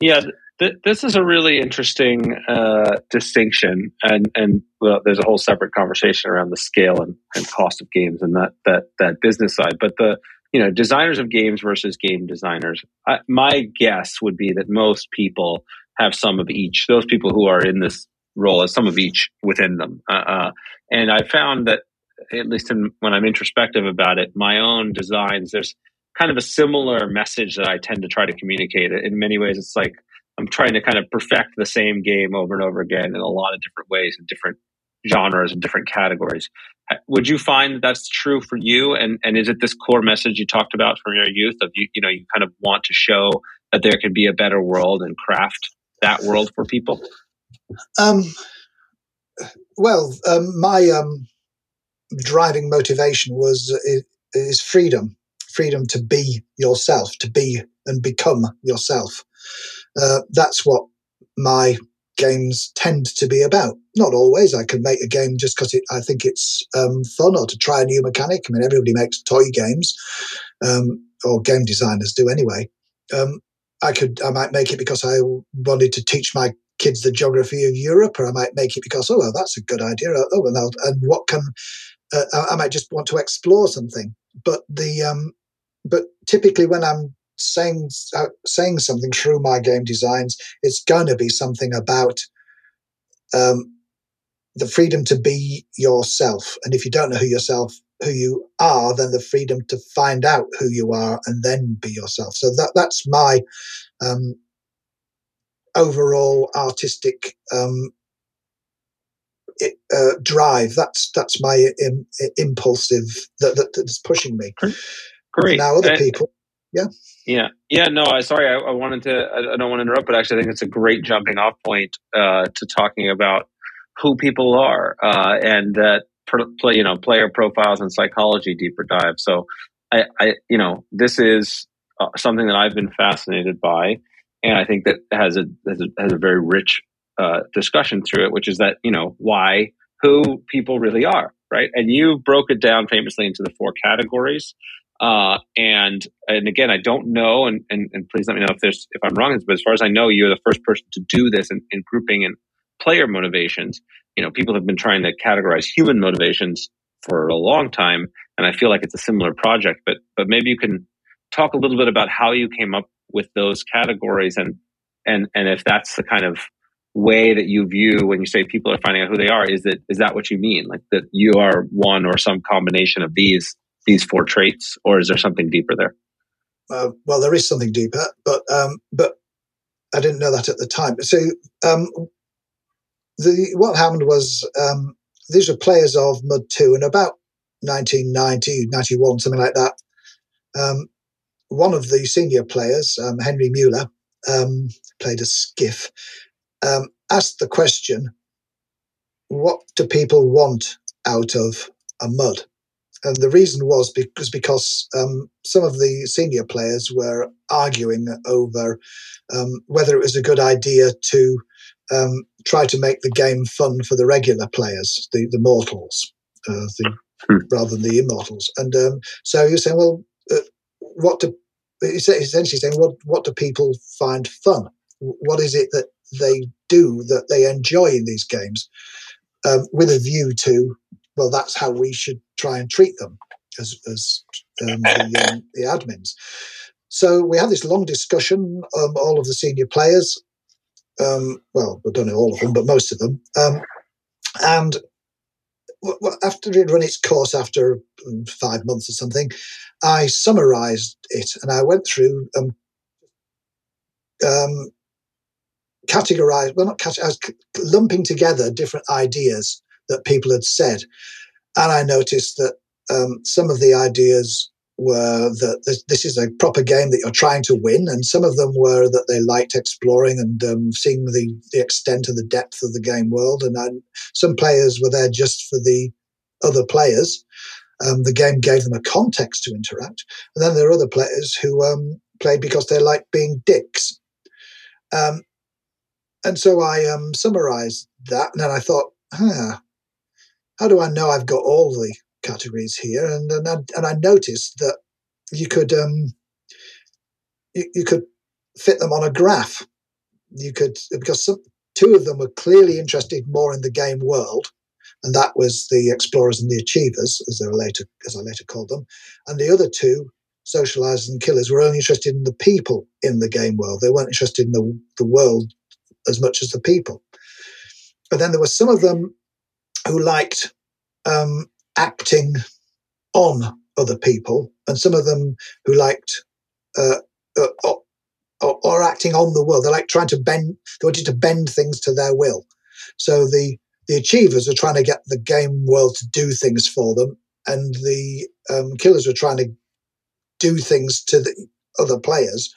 Yeah, th- this is a really interesting uh, distinction, and and well, there's a whole separate conversation around the scale and, and cost of games and that that that business side. But the you know designers of games versus game designers, I, my guess would be that most people have some of each. Those people who are in this role as some of each within them, uh, uh, and I found that at least in, when I'm introspective about it, my own designs, there's kind of a similar message that I tend to try to communicate. In many ways, it's like I'm trying to kind of perfect the same game over and over again in a lot of different ways and different genres and different categories. Would you find that's true for you? And and is it this core message you talked about from your youth of you you know you kind of want to show that there can be a better world and craft that world for people?
Um, well, um, my um, driving motivation was is, is freedom, freedom to be yourself, to be and become yourself. Uh, that's what my games tend to be about. Not always. I can make a game just because I think it's um, fun or to try a new mechanic. I mean, everybody makes toy games, um, or game designers do anyway. Um, I could, I might make it because I wanted to teach my kids the geography of Europe, or I might make it because, oh, well, that's a good idea. Oh, and, and what can uh, I might just want to explore something. But the um, but typically when I'm saying uh, saying something through my game designs, it's going to be something about um, the freedom to be yourself. And if you don't know who yourself who you are, then the freedom to find out who you are and then be yourself. So that that's my um, overall artistic um, uh, drive. That's that's my Im- impulsive that, that, that's pushing me.
Great.
Now other people. Yeah.
Yeah. Yeah no i sorry I, I, wanted to I, don't want to interrupt but actually i think it's a great jumping off point uh, to talking about who people are uh, and that play, you know player profiles and psychology deeper dive. So i, I you know this is uh, something that i've been fascinated by and i think that has a has a, has a very rich uh, discussion through it which is that you know why who people really are right? And you broke it down famously into the four categories uh, and and again, I don't know, and, and, and please let me know if there's if I'm wrong. But as far as I know, you're the first person to do this in, in grouping and player motivations. You know, people have been trying to categorize human motivations for a long time, and I feel like it's a similar project. But but maybe you can talk a little bit about how you came up with those categories, and and and if that's the kind of way that you view when you say people are finding out who they are is that is that what you mean like that you are one or some combination of these these four traits, or is there something deeper there?
Uh, well, there is something deeper, but um, but I didn't know that at the time. So um, the what happened was um, these were players of Mud Two, and about 1990, 91, something like that. Um, one of the senior players, um, Henry Mueller, um, played a skiff, asked the question, "What do people want out of a mud?" And the reason was because because um, some of the senior players were arguing over um, whether it was a good idea to um, try to make the game fun for the regular players, the the mortals, uh, the, hmm. rather than the immortals. And um, so you're saying, well, uh, what do essentially saying what what do people find fun? What is it that they do that they enjoy in these games, um, with a view to well, that's how we should try and treat them as, as um, the, um, [coughs] the admins. So we had this long discussion, um, all of the senior players, um, well, I don't know all of them, but most of them. Um, and after it had run its course after mm, five months or something, I summarized it and I went through um, um, categorized, well, not categorized, lumping together different ideas that people had said. And I noticed that um, some of the ideas were that this, this, is a proper game that you're trying to win, and some of them were that they liked exploring and um, seeing the, the extent and the depth of the game world. And I, some players were there just for the other players. Um, the game gave them a context to interact. And then there are other players who um, played because they like being dicks. Um, and so I um, summarized that, and then I thought, huh, how do I know I've got all the categories here? And and I, and I noticed that you could um, you, you could fit them on a graph. You could because some, two of them were clearly interested more in the game world, and that was the explorers and the achievers, as they were later as I later called them, and the other two socializers and killers were only interested in the people in the game world. They weren't interested in the, the world as much as the people. But then there were some of them who liked um, acting on other people, and some of them who liked uh, uh, or, or, acting on the world. They like trying to bend. They wanted to bend things to their will. So the the achievers are trying to get the game world to do things for them, and the um, killers are trying to do things to the other players.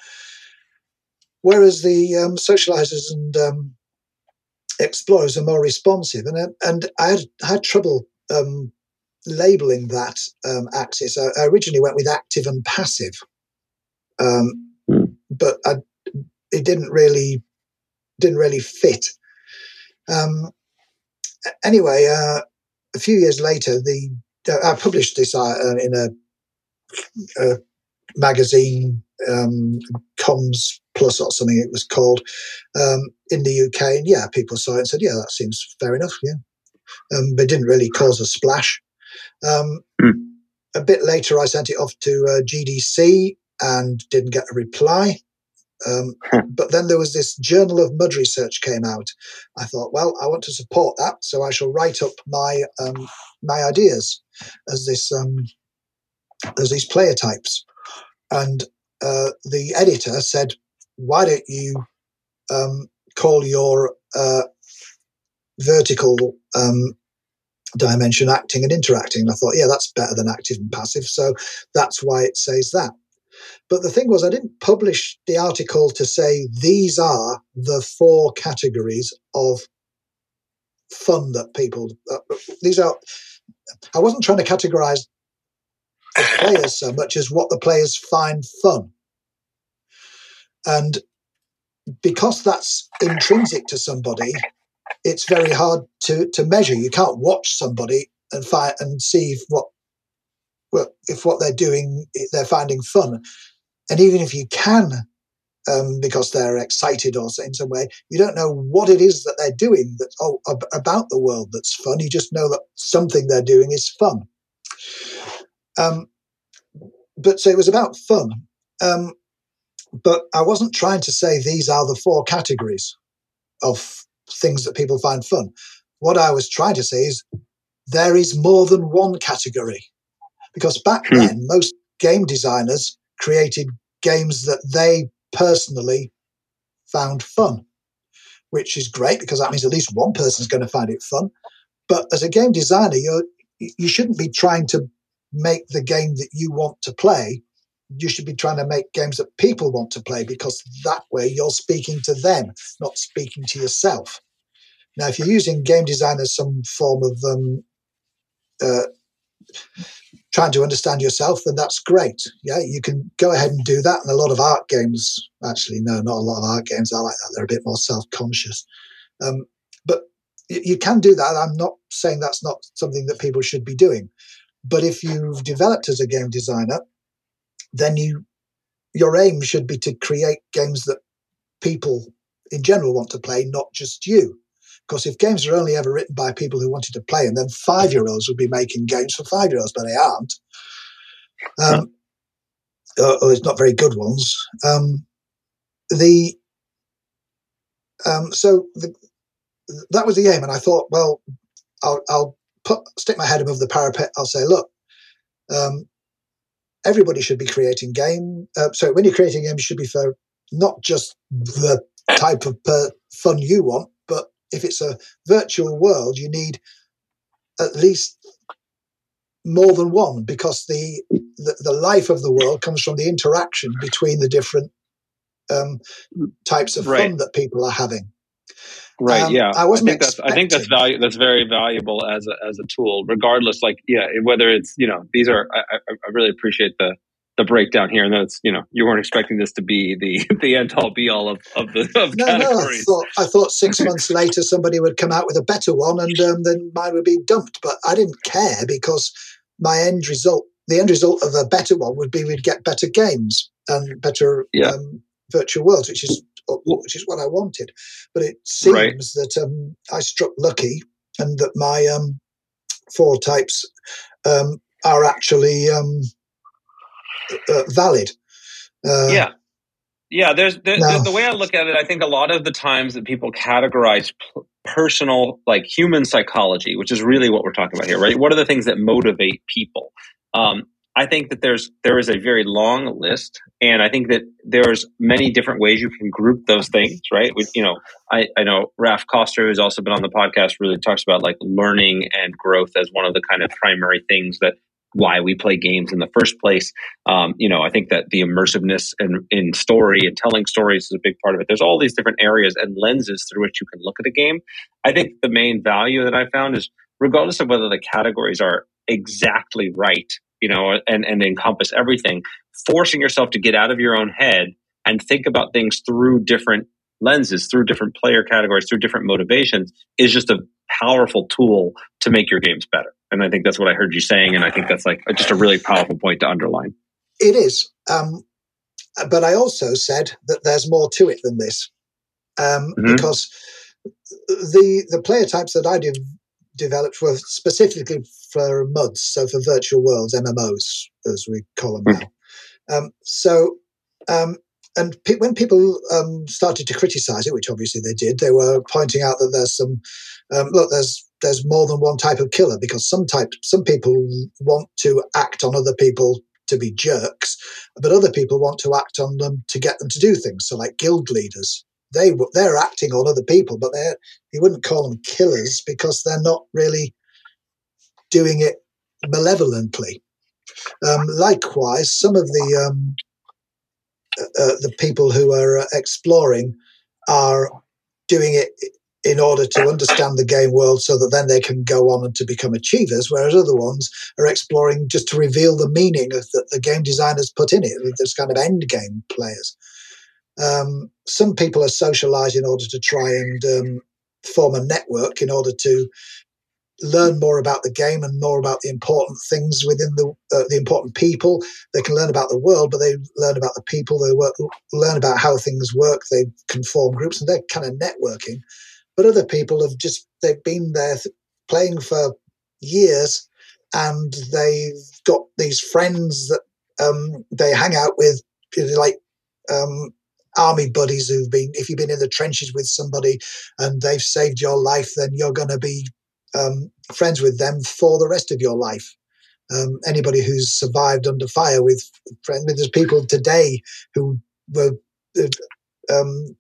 Whereas the um, socializers and um, explorers are more responsive, and and I had, had trouble um, labeling that um, axis. I, I, originally went with active and passive, mm. but I, it didn't really didn't really fit. Um, anyway, uh, a few years later, the uh, I published this uh, in a, a magazine, um, Comms Plus or something it was called, um, in the UK. And yeah, people saw it and said, yeah, that seems fair enough. Yeah. Um, but didn't really cause a splash. Um, mm. A bit later, I sent it off to uh, GDC and didn't get a reply. Um, but then there was this Journal of Mud Research came out. I thought, well, I want to support that, so I shall write up my um, my ideas as this um, as these player types. And uh, the editor said, why don't you um, call your uh, vertical um, dimension acting and interacting? And I thought, yeah, that's better than active and passive. So that's why it says that. But the thing was, I didn't publish the article to say these are the four categories of fun that people, uh, these are, I wasn't trying to categorize the players so much as what the players find fun. And because that's intrinsic to somebody, it's very hard to, to measure. You can't watch somebody and find and see if what well, if what they're doing they're finding fun. And even if you can, um, because they're excited or in some way, you don't know what it is that they're doing that's oh, about the world that's fun. You just know that something they're doing is fun. Um, but so it was about fun. Um, but I wasn't trying to say these are the four categories of things that people find fun. What I was trying to say is there is more than one category. Because back hmm. then, most game designers created games that they personally found fun, which is great because that means at least one person is going to find it fun. But as a game designer, you're, you shouldn't be trying to make the game that you want to play. You should be trying to make games that people want to play because that way you're speaking to them, not speaking to yourself. Now, if you're using game design as some form of um, uh, trying to understand yourself, then that's great. Yeah, you can go ahead and do that. And a lot of art games, actually, no, not a lot of art games are like that. They're a bit more self conscious. Um, but you can do that. I'm not saying that's not something that people should be doing. But if you've developed as a game designer, then you your aim should be to create games that people in general want to play, not just you. Because if games are only ever written by people who wanted to play and then five year olds would be making games for five year olds, but they aren't. Um, or, or it's not very good ones. Um, the um, so the, that was the aim, and I thought, well, I'll, I'll put stick my head above the parapet. I'll say, look, um, everybody should be creating game. Uh, so when you're creating games, you should be for not just the type of uh, fun you want, but if it's a virtual world, you need at least more than one because the, the, the life of the world comes from the interaction between the different um, types of
Right.
fun that people are having.
Right.
Um,
yeah.
I wasn't
think that's I think that's value that's very valuable as a as a tool, regardless. Like yeah, whether it's you know these are I, I I really appreciate the the breakdown here, and that's you know you weren't expecting this to be the [laughs] the end all be all of of the of
No, no. I thought I thought six months later somebody would come out with a better one, and um, then mine would be dumped. But I didn't care because my end result, the end result of a better one, would be we'd get better games and better
Yeah.
um, virtual worlds, which is which is what I wanted. But it seems
Right.
that um, I struck lucky, and that my um, four types um, are actually um, uh, valid. Uh,
yeah yeah there's there,
No.
the, the way i look at it i think a lot of the times that people categorize p- personal like human psychology which is really what we're talking about here right what are the things that motivate people um, i think that there's there is a very long list and i think that there's many different ways you can group those things right with you know i, I know raf koster who's also been on the podcast really talks about like learning and growth as one of the kind of primary things that why we play games in the first place um, you know, I think that the immersiveness in, in story and telling stories is a big part of it. There's all these different areas and lenses through which you can look at a game. I think the main value that I found is regardless of whether the categories are exactly right, you know, and, and encompass everything, forcing yourself to get out of your own head and think about things through different lenses, through different player categories, through different motivations is just a powerful tool to make your games better. And I think that's what I heard you saying. And I think that's like just a really powerful point to underline.
It is. Um, but I also said that there's more to it than this. Um,
Mhm.
Because the the player types that I de- developed were specifically for MUDs, so for virtual worlds, MMOs, as we call them now. Um, so, um, and pe- when people um, started to criticize it, which obviously they did, they were pointing out that there's some um, look, there's there's more than one type of killer because some type some people want to act on other people to be jerks, but other people want to act on them to get them to do things. So, like guild leaders, they they're acting on other people, but they you wouldn't call them killers because they're not really doing it malevolently. Um, likewise, some of the um, uh, uh, the people who are uh, exploring are doing it in order to understand the game world so that then they can go on and to become achievers, whereas other ones are exploring just to reveal the meaning of that the game designers put in it. There's kind of end game players. Um, some people are socialized in order to try and um, form a network in order to learn more about the game and more about the important things within the uh, the important people. They can learn about the world, but they learn about the people. They work, learn about how things work. They can form groups, and they're kind of networking. But other people have just they've been there th- playing for years, and they've got these friends that um, they hang out with, like um, army buddies who've been. If you've been in the trenches with somebody and they've saved your life, then you're going to be um, friends with them for the rest of your life. Um, anybody who's survived under fire with friends, there's people today who were uh, um,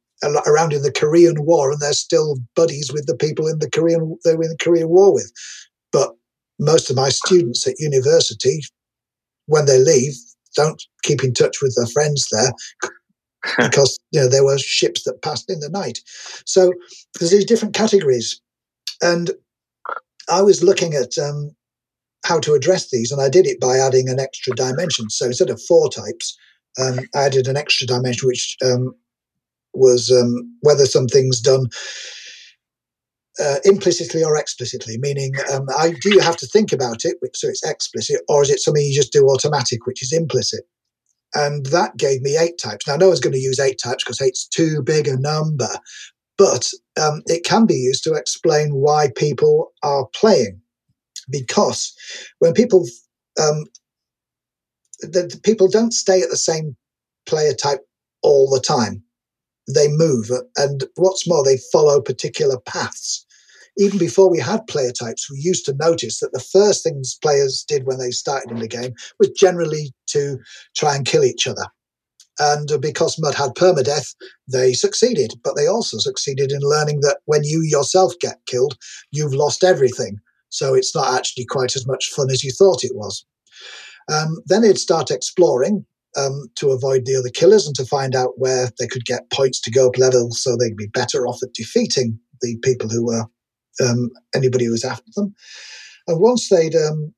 around in the Korean War, and they're still buddies with the people in the Korean they were in the Korean War with. But most of my students at university, when they leave, don't keep in touch with their friends there [laughs] because you know there were ships that passed in the night. So there's these different categories, and I was looking at um, how to address these, and I did it by adding an extra dimension. So instead of four types, um, I added an extra dimension, which um, was um, whether something's done uh, implicitly or explicitly. Meaning, um, I, do you have to think about it, which, so it's explicit, or is it something you just do automatic, which is implicit? And that gave me eight types. Now, no one's going to use eight types because eight's too big a number. but um, it can be used to explain why people are playing. Because when people um, the, the people don't stay at the same player type all the time. They move, and what's more, they follow particular paths. Even before we had player types, we used to notice that the first things players did when they started in the game was generally to try and kill each other. And because Mud had permadeath, they succeeded. But they also succeeded in learning that when you yourself get killed, you've lost everything. So it's not actually quite as much fun as you thought it was. Um, then they'd start exploring um, to avoid the other killers and to find out where they could get points to go up level so they'd be better off at defeating the people who were um, anybody who was after them. And once they'd um,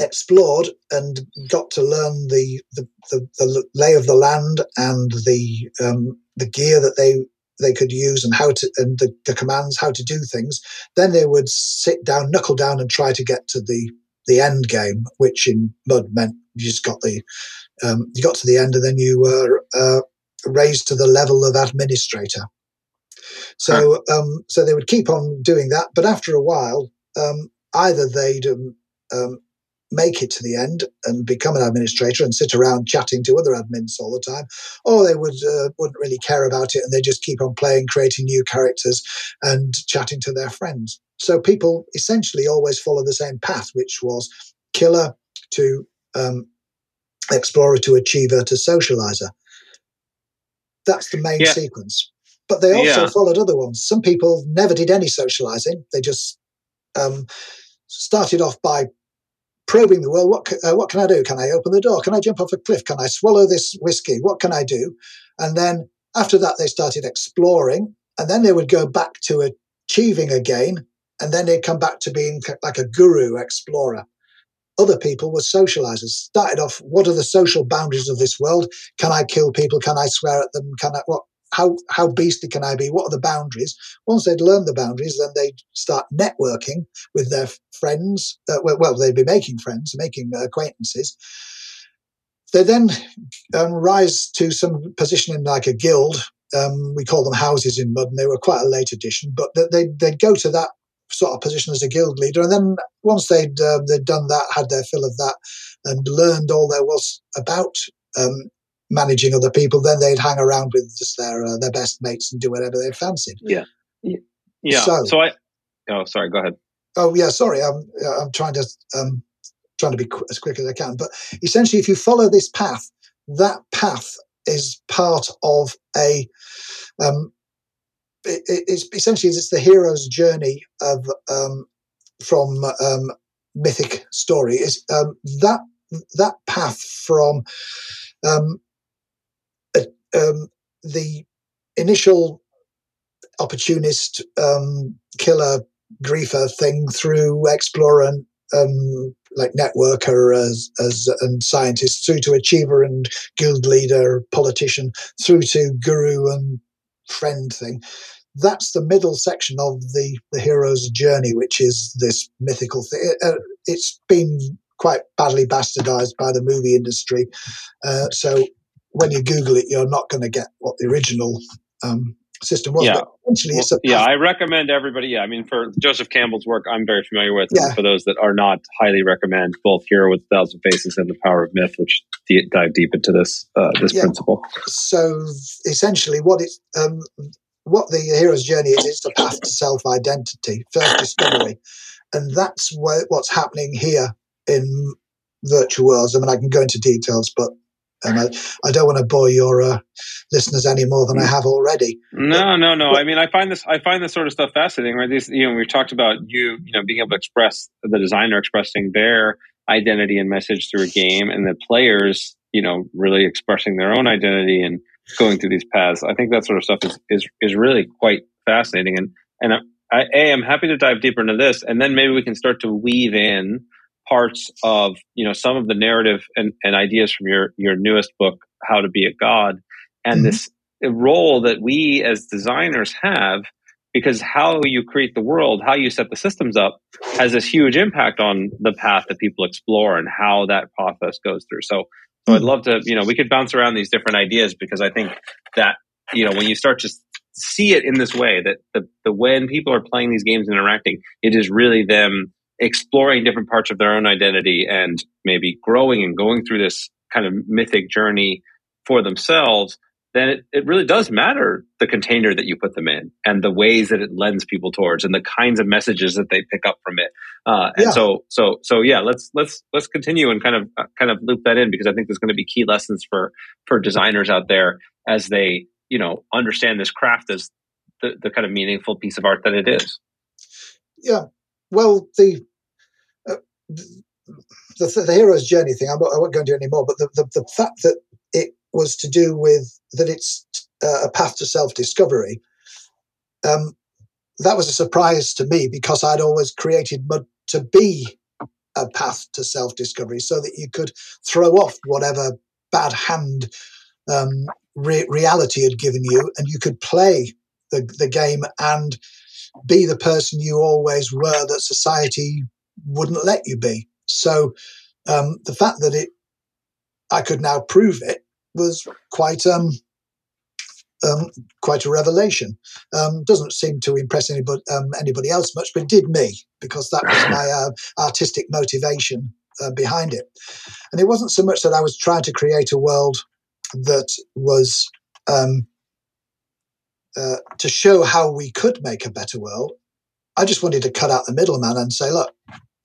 explored and got to learn the, the, the, the, lay of the land and the um, the gear that they they could use and how to and the, the commands how to do things, then they would sit down, knuckle down, and try to get to the the end game, which in Mud meant you just got the um, you got to the end and then you were uh, raised to the level of administrator. So um, so they would keep on doing that, but after a while, um, either they'd um, um, make it to the end and become an administrator and sit around chatting to other admins all the time, or they would uh, wouldn't really care about it and they just keep on playing, creating new characters and chatting to their friends. So people essentially always follow the same path, which was killer to um, explorer to achiever to socializer. That's the main yeah. sequence. But they also yeah. followed other ones. Some people never did any socializing. They just um, started off by probing the world. What, uh, what can I do? Can I open the door? Can I jump off a cliff? Can I swallow this whiskey? What can I do? And then after that, they started exploring. And then they would go back to achieving again and then they'd come back to being like a guru explorer. Other people were socializers. Started off, what are the social boundaries of this world? Can I kill people? Can I swear at them? Can I what? How how beastly can I be? What are the boundaries? Once they'd learned the boundaries, then they'd start networking with their friends. Uh, well, they'd be making friends, making acquaintances. They then um, rise to some position in like a guild um, we call them houses in mud, and they were quite a late addition. But they they'd go to that sort of position as a guild leader. And then once they'd uh, they'd done that, had their fill of that, and learned all there was about um, managing other people, then they'd hang around with just their uh, their best mates and do whatever they fancied.
Yeah, yeah. So, so I. Oh, sorry. Go ahead.
Oh yeah, sorry. I'm I'm trying to um, trying to be qu- as quick as I can. But essentially, if you follow this path, that path is part of a um, it, it's essentially it's the hero's journey of um, from um, mythic story is um, that that path from um, um, the initial opportunist um, killer griefer thing through explorer and um, like networker as, as and scientist through to achiever and guild leader politician through to guru and friend thing. That's the middle section of the, the hero's journey, which is this mythical thing. It, uh, it's been quite badly bastardized by the movie industry. Uh, so when you Google it, you're not going to get what the original um, system was.
Yeah. Well, yeah, I recommend everybody. Yeah, I mean, for Joseph Campbell's work, I'm very familiar with. Yeah. For those that are not, highly recommend both Hero with a Thousand Faces and The Power of Myth, which dive deep into this uh, this yeah. principle.
So essentially, what it um, what the hero's journey is, it's a path to self identity, first discovery, and that's what, what's happening here in virtual worlds. I mean, I can go into details, but and I, I don't want to bore your uh, listeners any more than I have already.
No, no, no. But, I mean, I find this I find this sort of stuff fascinating. Right? These, you know, we've talked about you, you know, being able to express the designer expressing their identity and message through a game, and the players, you know, really expressing their own identity and going through these paths. I think that sort of stuff is is is really quite fascinating. And and I, I am happy to dive deeper into this, and then maybe we can start to weave in parts of you know some of the narrative and, and ideas from your your newest book how to be a god and mm-hmm. this role that we as designers have because how you create the world how you set the systems up has this huge impact on the path that people explore and how that process goes through so so i'd mm. love to you know we could bounce around these different ideas because i think that you know when you start to see it in this way that the, the when people are playing these games and interacting, it is really them exploring different parts of their own identity and maybe growing and going through this kind of mythic journey for themselves then it, it really does matter the container that you put them in and the ways that it lends people towards and the kinds of messages that they pick up from it. Uh, and yeah. so, so, so yeah, let's, let's, let's continue and kind of, uh, kind of loop that in because I think there's going to be key lessons for, for designers out there as they, you know, understand this craft as the, the kind of meaningful piece of art that it is.
Yeah. Well, the, the, the, hero's journey thing, I won't, I won't go into any more, but the, the, the fact that it was to do with that it's uh, a path to self discovery. Um, that was a surprise to me because I'd always created mud to be a path to self discovery so that you could throw off whatever bad hand um, re- reality had given you and you could play the, the game and be the person you always were that society wouldn't let you be. So um, the fact that it, I could now prove it was quite um, um, quite a revelation. Um, doesn't seem to impress anybody um, anybody else much, but did me because that was my uh, artistic motivation uh, behind it. And it wasn't so much that I was trying to create a world that was um, uh, to show how we could make a better world. I just wanted to cut out the middleman and say, look,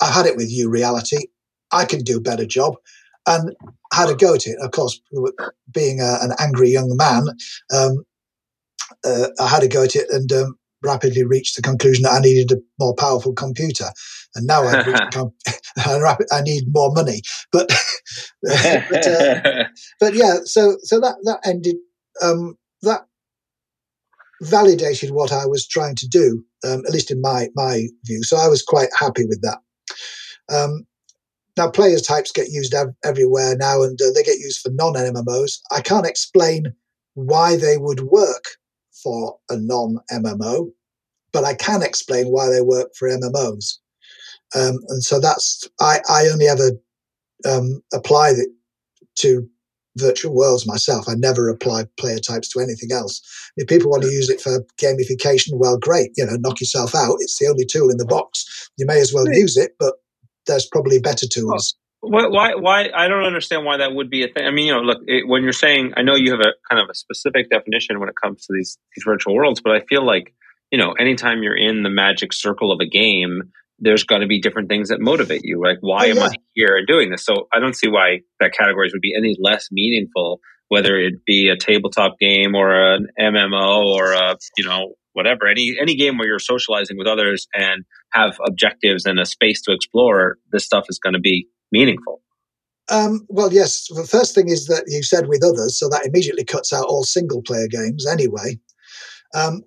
I've had it with you, reality. I can do a better job and had a go at it. Of course, being a, an angry young man, um, uh, I had a go at it and um, rapidly reached the conclusion that I needed a more powerful computer. And now com- [laughs] I need more money. But [laughs] but, uh, [laughs] but, yeah, so so that that ended um, that validated what I was trying to do, um, at least in my my view. So I was quite happy with that. Um, now, players types get used ev- everywhere now, and uh, they get used for non MMOs. I can't explain why they would work for a non MMO, but I can explain why they work for MMOs. Um, and so that's I, I only ever um, apply it to virtual worlds myself. I never apply player types to anything else. If people want to use it for gamification, well, great. You know, knock yourself out. It's the only tool in the box. You may as well use it, but there's probably better tools.
Why, why, why? I don't understand why that would be a thing. I mean, you know, look, it, when you're saying, I know you have a kind of a specific definition when it comes to these these virtual worlds, but I feel like, you know, anytime you're in the magic circle of a game, there's going to be different things that motivate you. Like, why oh, yeah. am I here doing this? So I don't see why that categories would be any less meaningful, whether it be a tabletop game or an MMO or a, you know, whatever any any game where you're socializing with others and have objectives and a space to explore this stuff is going to be meaningful
um, well yes the first thing is that you said with others so that immediately cuts out all single player games anyway um,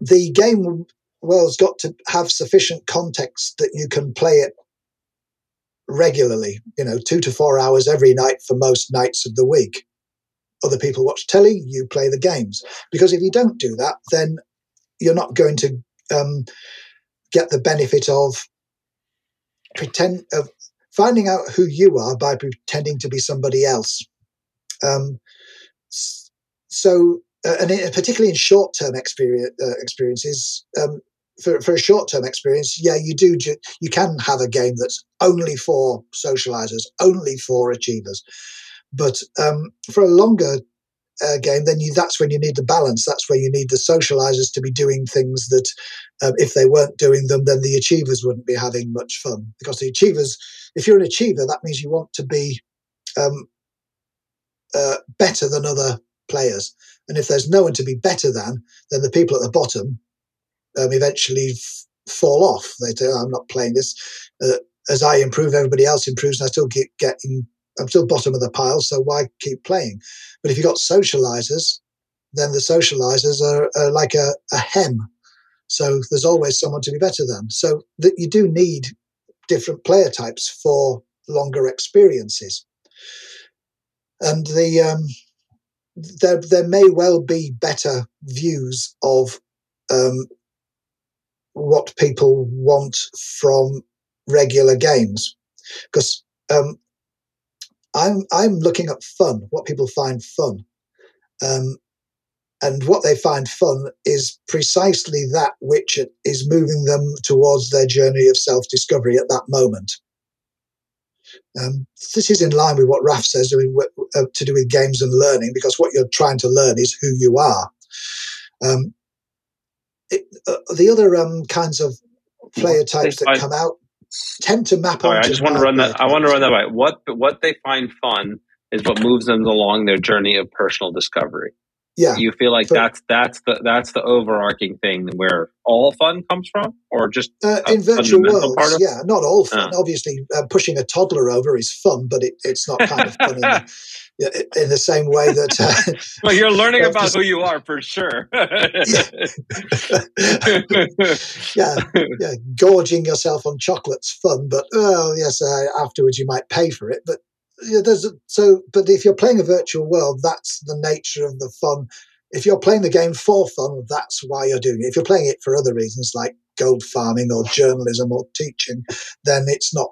the game world's got to have sufficient context that you can play it regularly you know two to four hours every night for most nights of the week other people watch telly you play the games because if you don't do that then you're not going to um, get the benefit of pretend of finding out who you are by pretending to be somebody else. Um, so, uh, and particularly in short-term experience, uh, experiences, um, for, for a short-term experience, yeah, you do. You can have a game that's only for socializers, only for achievers. But um, for a longer uh, game, then you, that's when you need the balance. That's where you need the socializers to be doing things that, um, if they weren't doing them, then the achievers wouldn't be having much fun. Because the achievers, if you're an achiever, that means you want to be um, uh, better than other players. And if there's no one to be better than, then the people at the bottom um, eventually f- fall off. They say, oh, "I'm not playing this." Uh, as I improve, everybody else improves, and I still keep getting I'm still bottom of the pile, so why keep playing? But if you've got socializers, then the socializers are, are like a, a hem. So there's always someone to be better than. So that you do need different player types for longer experiences. And the um, there there may well be better views of um, what people want from regular games because um, I'm I'm looking at fun, what people find fun, um, and what they find fun is precisely that which is moving them towards their journey of self discovery at that moment. Um, this is in line with what Raf says uh, to do with games and learning, because what you're trying to learn is who you are. Um, it, uh, the other um, kinds of player types that come out tend to map on.
I just want to run that. I want to run that by what what they find fun is what moves them along their journey of personal discovery
yeah
you feel like that's that's the that's the overarching thing where all fun comes from or just
uh, in virtual worlds yeah not all fun uh. obviously uh, pushing a toddler over is fun but it, it's not kind of fun in, the, [laughs] in the same way that uh, [laughs]
well you're learning [laughs] about just, who you are for sure
yeah. yeah gorging yourself on chocolate's fun but oh yes uh, afterwards you might pay for it but yeah, there's a, so, but if you're playing a virtual world, that's the nature of the fun. If you're playing the game for fun, that's why you're doing it. If you're playing it for other reasons like gold farming or journalism or teaching, then it's not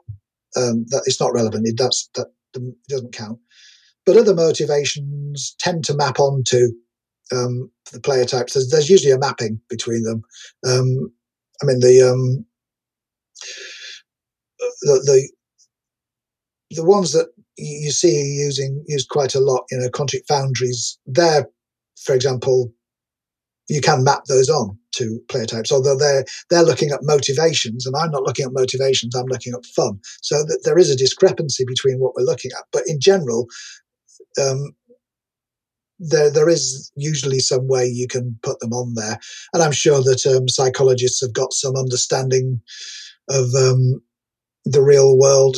um, that it's not relevant. It does that doesn't count. But other motivations tend to map onto um, the player types. There's, there's, usually a mapping between them. Um, I mean the um, the, the the ones that you see using used quite a lot, you know, Quantic Foundries, there, for example, you can map those on to player types, although they're they're looking at motivations, and I'm not looking at motivations. I'm looking at fun. So that there is a discrepancy between what we're looking at. But in general, um, there there is usually some way you can put them on there, and I'm sure that um, psychologists have got some understanding of um, the real world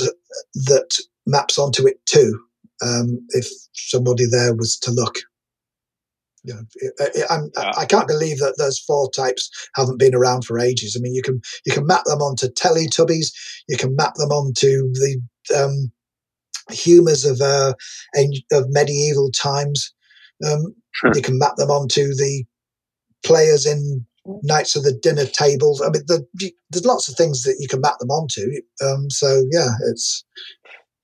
that maps onto it too. Um, if somebody there was to look, you know, I'm, yeah. I can't believe that those four types haven't been around for ages. I mean, you can you can map them onto Teletubbies, you can map them onto the um, humors of uh, of medieval times. Um, sure. You can map them onto the players in Knights of the Dinner Tables. I mean, the, there's lots of things that you can map them onto. Um, so yeah, it's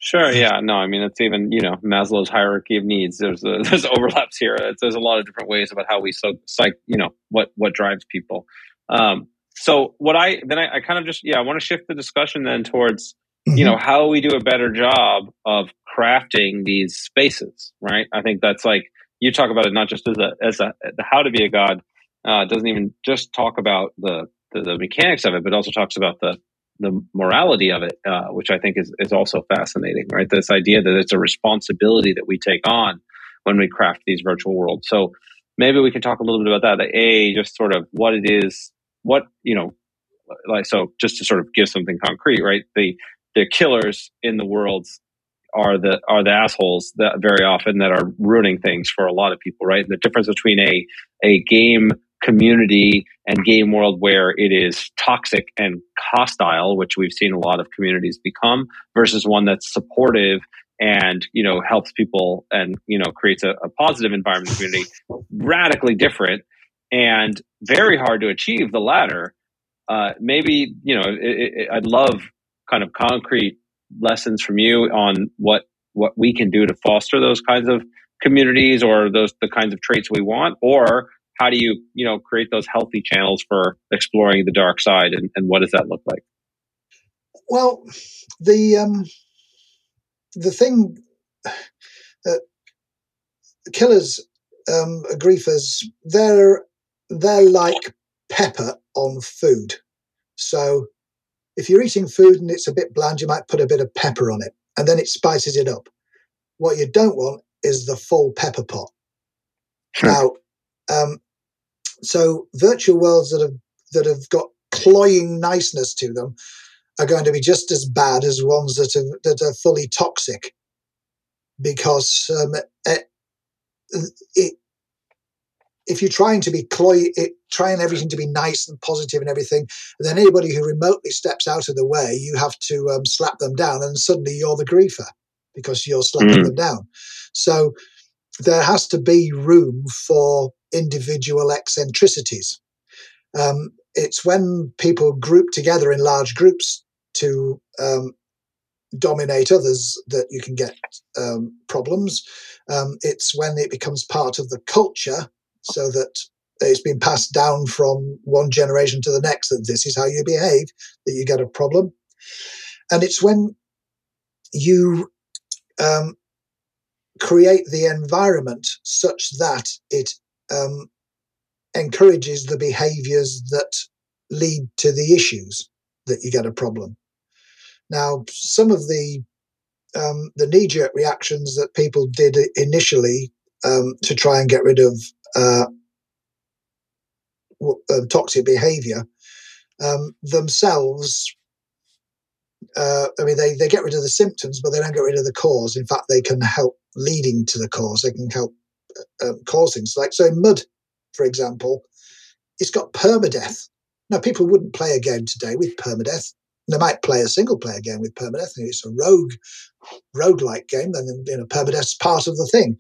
Sure. Yeah. No. I mean, it's even you know Maslow's hierarchy of needs. There's a, [laughs] there's overlaps here. It's, there's a lot of different ways about how we so psych. You know what what drives people. Um, so what I then I, I kind of just yeah I want to shift the discussion then towards mm-hmm. you know how we do a better job of crafting these spaces. Right. I think that's like you talk about it not just as a as a the how to be a god. Uh, doesn't even just talk about the, the the mechanics of it, but also talks about the the morality of it, uh, which I think is, is also fascinating, right? This idea that it's a responsibility that we take on when we craft these virtual worlds. So maybe we can talk a little bit about that. A, just sort of what it is, what, you know, like, so just to sort of give something concrete, right? The, the killers in the worlds are the are the assholes that very often that are ruining things for a lot of people, right? The difference between a a game community and game world where it is toxic and hostile, which we've seen a lot of communities become, versus one that's supportive and you know helps people and you know creates a, a positive environment community. Radically different and very hard to achieve the latter. Uh, maybe you know it, it, I'd love kind of concrete lessons from you on what what we can do to foster those kinds of communities or those the kinds of traits we want or how do you you know create those healthy channels for exploring the dark side and, and what does that look like?
Well the um the thing uh, killers um griefers they're they're like pepper on food. So if you're eating food and it's a bit bland you might put a bit of pepper on it and then it spices it up. What you don't want is the full pepper pot. Sure. now um, so virtual worlds that have that have got cloying niceness to them are going to be just as bad as ones that are that are fully toxic, because um, it, it, if you're trying to be cloy, it, trying everything to be nice and positive and everything, then anybody who remotely steps out of the way, you have to um, slap them down, and suddenly you're the griefer because you're slapping mm. them down. So there has to be room for individual eccentricities. Um, it's when people group together in large groups to um, dominate others that you can get um, problems. Um, it's when it becomes part of the culture. so that it's been passed down from one generation to the next that this is how you behave that you get a problem and it's when you um, create the environment such that it um, encourages the behaviors that lead to the issues that you get a problem. Now, some of the um, the knee jerk reactions that people did initially um, to try and get rid of uh, uh, toxic behavior um, themselves uh, I mean, they, they get rid of the symptoms, but they don't get rid of the cause. In fact, they can help leading to the cause. They can help uh, um, cause things. Like, so in Mud, for example, it's got permadeath. Now, people wouldn't play a game today with permadeath. They might play a single player game with permadeath. It's a rogue, rogue-like game. Then you know, permadeath's part of the thing.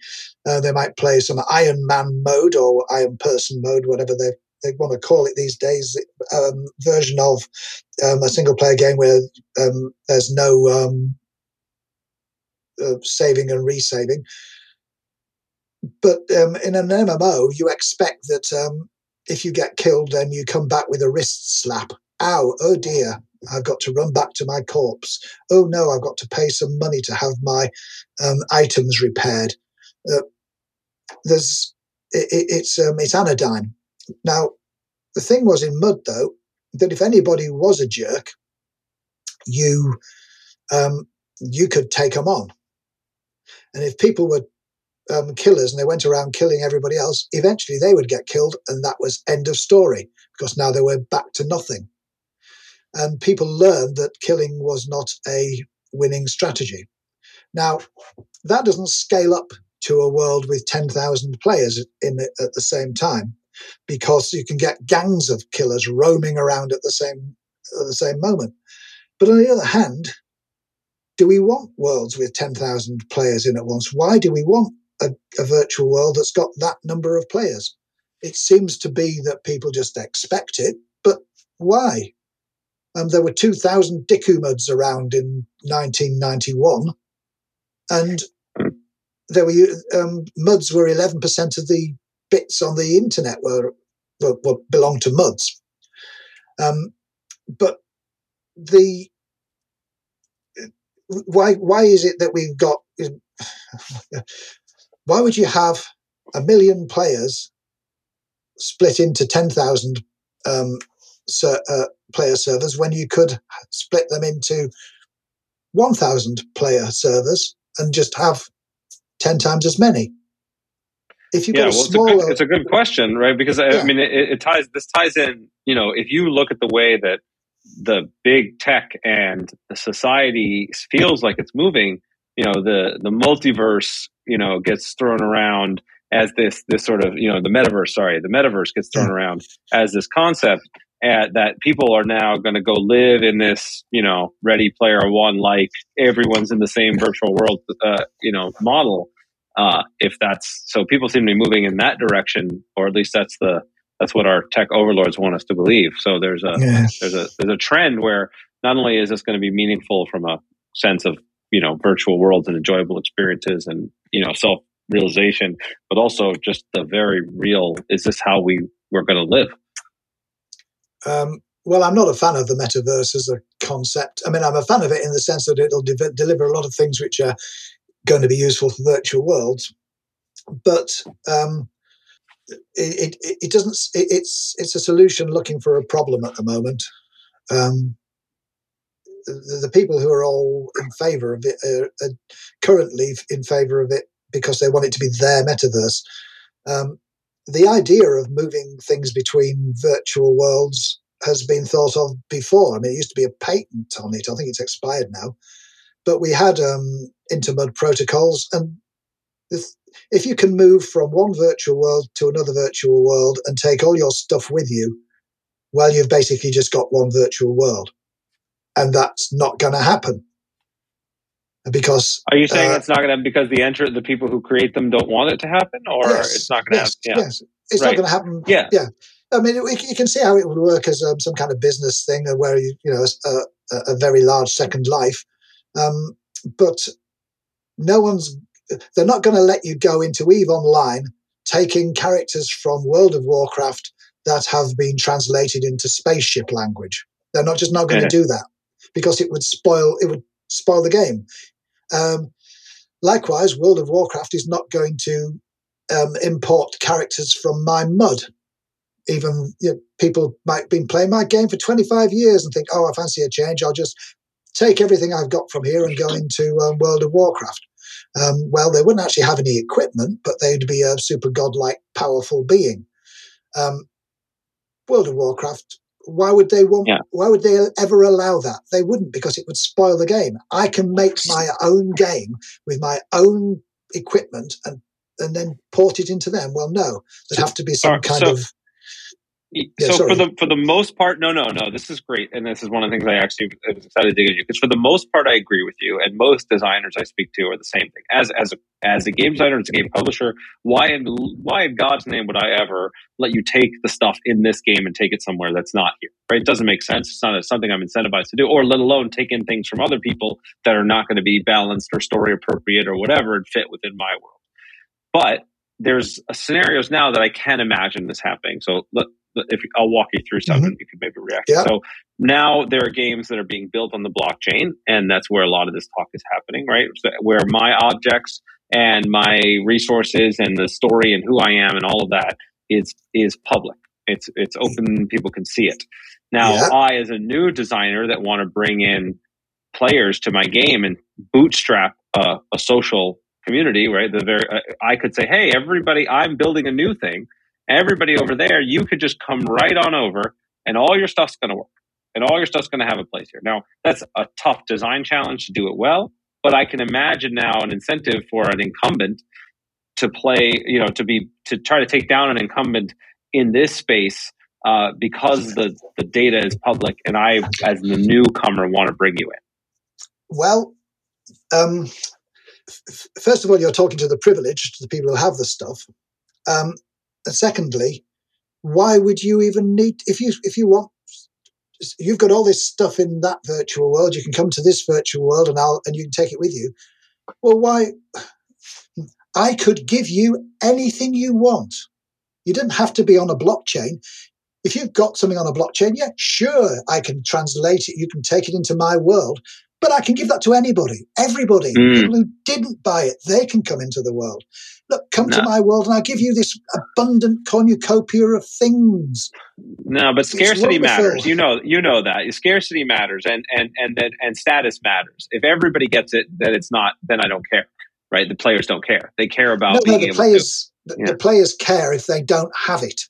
Uh, they might play some Iron Man mode or Iron Person mode, whatever they they want to call it these days, um, version of um, a single player game where um, there's no um, uh, saving and resaving. But um, in an MMO, you expect that um, if you get killed, then you come back with a wrist slap. Ow, oh dear, I've got to run back to my corpse. Oh no, I've got to pay some money to have my items repaired. Uh, there's it, it's it's anodyne now, the thing was in Mud, though, that if anybody was a jerk, you um, you could take them on. And if people were um, killers and they went around killing everybody else, eventually they would get killed, and that was end of story because now they were back to nothing. And people learned that killing was not a winning strategy. Now, that doesn't scale up to a world with 10,000 players in at the same time because you can get gangs of killers roaming around at the same at the same moment. But on the other hand, do we want worlds with 10,000 players in at once? Why do we want a, a, virtual world that's got that number of players? It seems to be that people just expect it, but why? Um, there were 2,000 DikuMUDs around in 1991, and there were um, muds were 11% of the bits on the internet were, were, were belonged to muds. Um, but the why why is it that we've got [laughs] why would you have a million players split into 10,000 um, ser, uh, player servers when you could split them into 1,000 player servers and just have 10 times as many?
If you yeah, well, smaller, it's, a good, it's a good question, right? Because yeah. I mean, it, it, ties. This ties in. You know, if you look at the way that the big tech and the society feels like it's moving, you know, the the multiverse, you know, gets thrown around as this this sort of you know the metaverse. Sorry, the metaverse gets thrown yeah. around as this concept. At, that people are now going to go live in this, you know, Ready Player One like everyone's in the same virtual world, uh, you know, model uh, if that's so, people seem to be moving in that direction, or at least that's the that's what our tech overlords want us to believe. So there's a yeah. there's a there's a trend where not only is this going to be meaningful from a sense of you know virtual worlds and enjoyable experiences and you know self realization, but also just the very real is this how we we're going to live?
Um, well, I'm not a fan of the metaverse as a concept. I mean, I'm a fan of it in the sense that it'll de- deliver a lot of things which are going to be useful for virtual worlds, but um, it, it, it doesn't. It, it's it's a solution looking for a problem at the moment. Um, the, the, people who are all in favour of it are, are, currently in favour of it because they want it to be their metaverse. Um, the idea of moving things between virtual worlds has been thought of before. I mean, it used to be a patent on it. I think it's expired now. But we had um, intermud protocols, and if you can move from one virtual world to another virtual world and take all your stuff with you, well, you've basically just got one virtual world, and that's not going to happen. Because
are you saying uh, it's not going to because the enter the people who create them don't want it to happen or yes, it's not going to
yes, happen? Yeah. yes. It's right. not going to happen. Yeah. Yeah. I mean you can see how it would work as um, some kind of business thing where you you know a, a, very large second life um, but no one's, they're not going to let you go into EVE Online taking characters from World of Warcraft that have been translated into spaceship language. They're not just not going to do that because it would spoil it would spoil the game. Um, likewise, World of Warcraft is not going to um, import characters from my mud. Even you know, people might been playing my game for 25 years and think, oh, I fancy a change. I'll just take everything I've got from here and go into um, World of Warcraft. Um, well, they wouldn't actually have any equipment, but they'd be a super godlike, powerful being. Um, World of Warcraft, why would they want? Yeah. Why would they ever allow that? They wouldn't because it would spoil the game. I can make my own game with my own equipment and and then port it into them. Well, no, there'd have to be some kind so, of
yeah, so sorry. for the for the most part, no, no, no. This is great, and this is one of the things I actually was excited to dig into because for the most part, I agree with you, and most designers I speak to are the same thing. As as a, as a game designer, as a game publisher, why in why in God's name would I ever let you take the stuff in this game and take it somewhere that's not here? Right? It doesn't make sense. It's not something I'm incentivized to do, or let alone take in things from other people that are not going to be balanced or story appropriate or whatever and fit within my world. But there's scenarios now that I can imagine this happening. So let, if I'll walk you through some, mm-hmm. you can maybe react. Yeah. So now there are games that are being built on the blockchain, and that's where a lot of this talk is happening, right? Where my objects and my resources and the story and who I am and all of that is is public. It's it's open. People can see it. Now, yeah. I, as a new designer that want to bring in players to my game and bootstrap a, a social community, right? The very, I could say, hey, everybody, I'm building a new thing everybody over there, you could just come right on over and all your stuff's going to work and all your stuff's going to have a place here. Now, that's a tough design challenge to do it well, but I can imagine now an incentive for an incumbent to play, you know, to be, to try to take down an incumbent in this space uh, because the, the data is public and I, as the newcomer, want to bring you in.
Well, um, first of all, you're talking to the privileged, to the people who have the stuff. Um, and secondly, why would you even need if you if you want you've got all this stuff in that virtual world, you can come to this virtual world and I'll and you can take it with you. Well, why I could give you anything you want. You didn't have to be on a blockchain. If you've got something on a blockchain, yeah, sure, I can translate it. You can take it into my world, but I can give that to anybody, everybody. Mm. People who didn't buy it, they can come into the world. Look, come no. to my world and I'll give you this abundant cornucopia of things.
No, but scarcity matters. You know, you know that scarcity matters, and and and then and status matters. If everybody gets it, then it's not. Then I don't care. Right? The players don't care. They care about no, being no,
the players.
To,
the, yeah. the players care if they don't have it.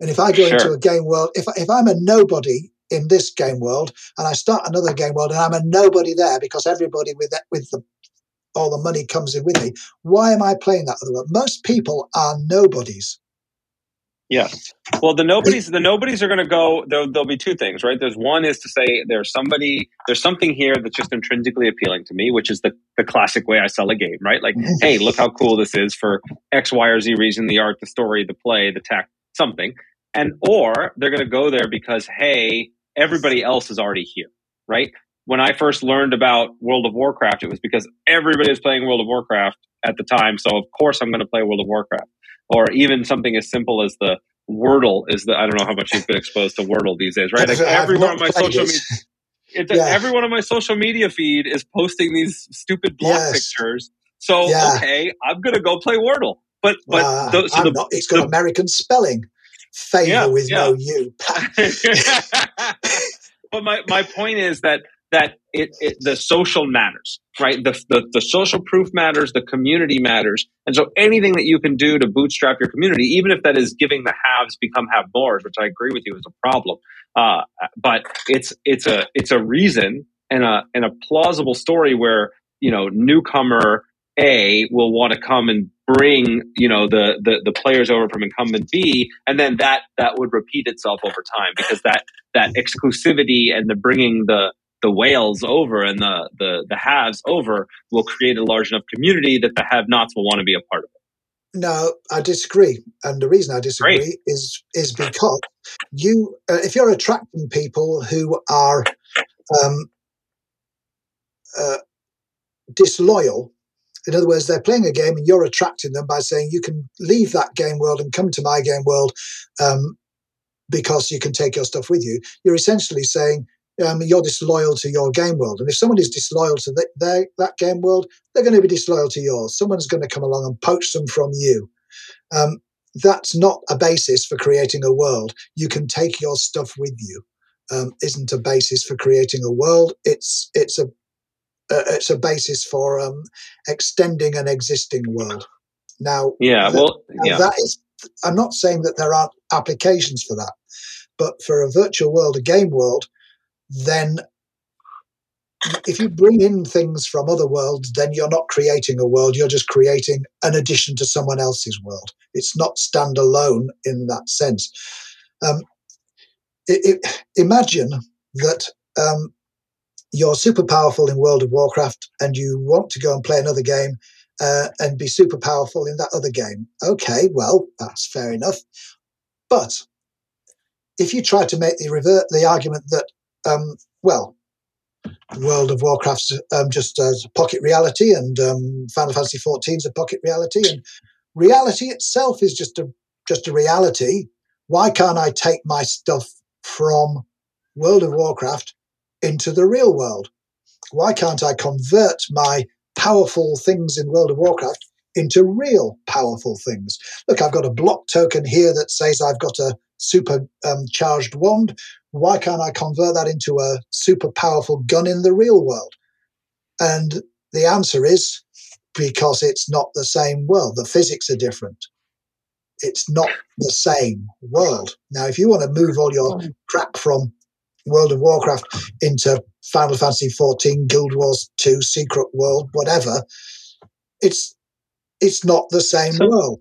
And if I go sure. into a game world, if if I'm a nobody in this game world and I start another game world and I'm a nobody there because everybody with that, with the all the money comes in with me. Why am I playing that other world? Most people are nobodies.
Yeah. Well, the nobodies, the nobodies are going to go. There'll, there'll, be two things, right? There's one is to say there's somebody, there's something here that's just intrinsically appealing to me, which is the the classic way I sell a game, right? Like, [laughs] hey, look how cool this is for X, Y, or Z reason: the art, the story, the play, the tech, something. And or they're going to go there because, hey, everybody else is already here, right? When I first learned about World of Warcraft, it was because everybody was playing World of Warcraft at the time. So of course I'm going to play World of Warcraft. Or even something as simple as the Wordle is the I don't know how much you've been exposed to Wordle these days, right? Like everyone on my social media [laughs] it's yeah. everyone on my social media feed is posting these stupid block yes. pictures. So yeah. okay, I'm gonna go play Wordle. But but uh,
the, so the, not, it's got the, American spelling favor yeah, with yeah. no you. [laughs]
but my, my point is that that it, it, the social matters, right? The, the the social proof matters, the community matters, and so anything that you can do to bootstrap your community, even if that is giving the haves become have mores, which I agree with you is a problem, uh, but it's it's a it's a reason and a and a plausible story where you know newcomer A will want to come and bring you know the, the the players over from incumbent B, and then that that would repeat itself over time because that that exclusivity and the bringing the the whales over and the the the haves over will create a large enough community that the have-nots will want to be a part of it.
No, I disagree, and the reason I disagree Great. is is because you, uh, if you're attracting people who are um, uh, disloyal In other words, they're playing a game and you're attracting them by saying you can leave that game world and come to my game world um, because you can take your stuff with you. You're essentially saying um, you're disloyal to your game world. And if someone is disloyal to the, their, that game world, they're going to be disloyal to yours. Someone's going to come along and poach them from you. Um, that's not a basis for creating a world. You can take your stuff with you. Um, isn't a basis for creating a world. It's it's a uh, it's a basis for um, extending an existing world. Now,
yeah, well, yeah.
that is. I'm not saying that there aren't applications for that, but for a virtual world, a game world, then if you bring in things from other worlds, then you're not creating a world, you're just creating an addition to someone else's world. It's not standalone in that sense. Um, it, it, imagine that um, you're super powerful in World of Warcraft and you want to go and play another game uh, and be super powerful in that other game. Okay, well, that's fair enough. But if you try to make the revert the argument that, um, well, World of Warcraft's um, just a pocket reality, and um, Final Fantasy XIV is a pocket reality, and reality itself is just a just a reality. Why can't I take my stuff from World of Warcraft into the real world? Why can't I convert my powerful things in World of Warcraft into real powerful things? Look, I've got a block token here that says I've got a super um, charged wand. Why can't I convert that into a super powerful gun in the real world? And the answer is because it's not the same world. The physics are different. It's not the same world. Now, if you want to move all your crap from World of Warcraft into Final Fantasy XIV, Guild Wars 2, Secret World, whatever, it's it's not the same so, world.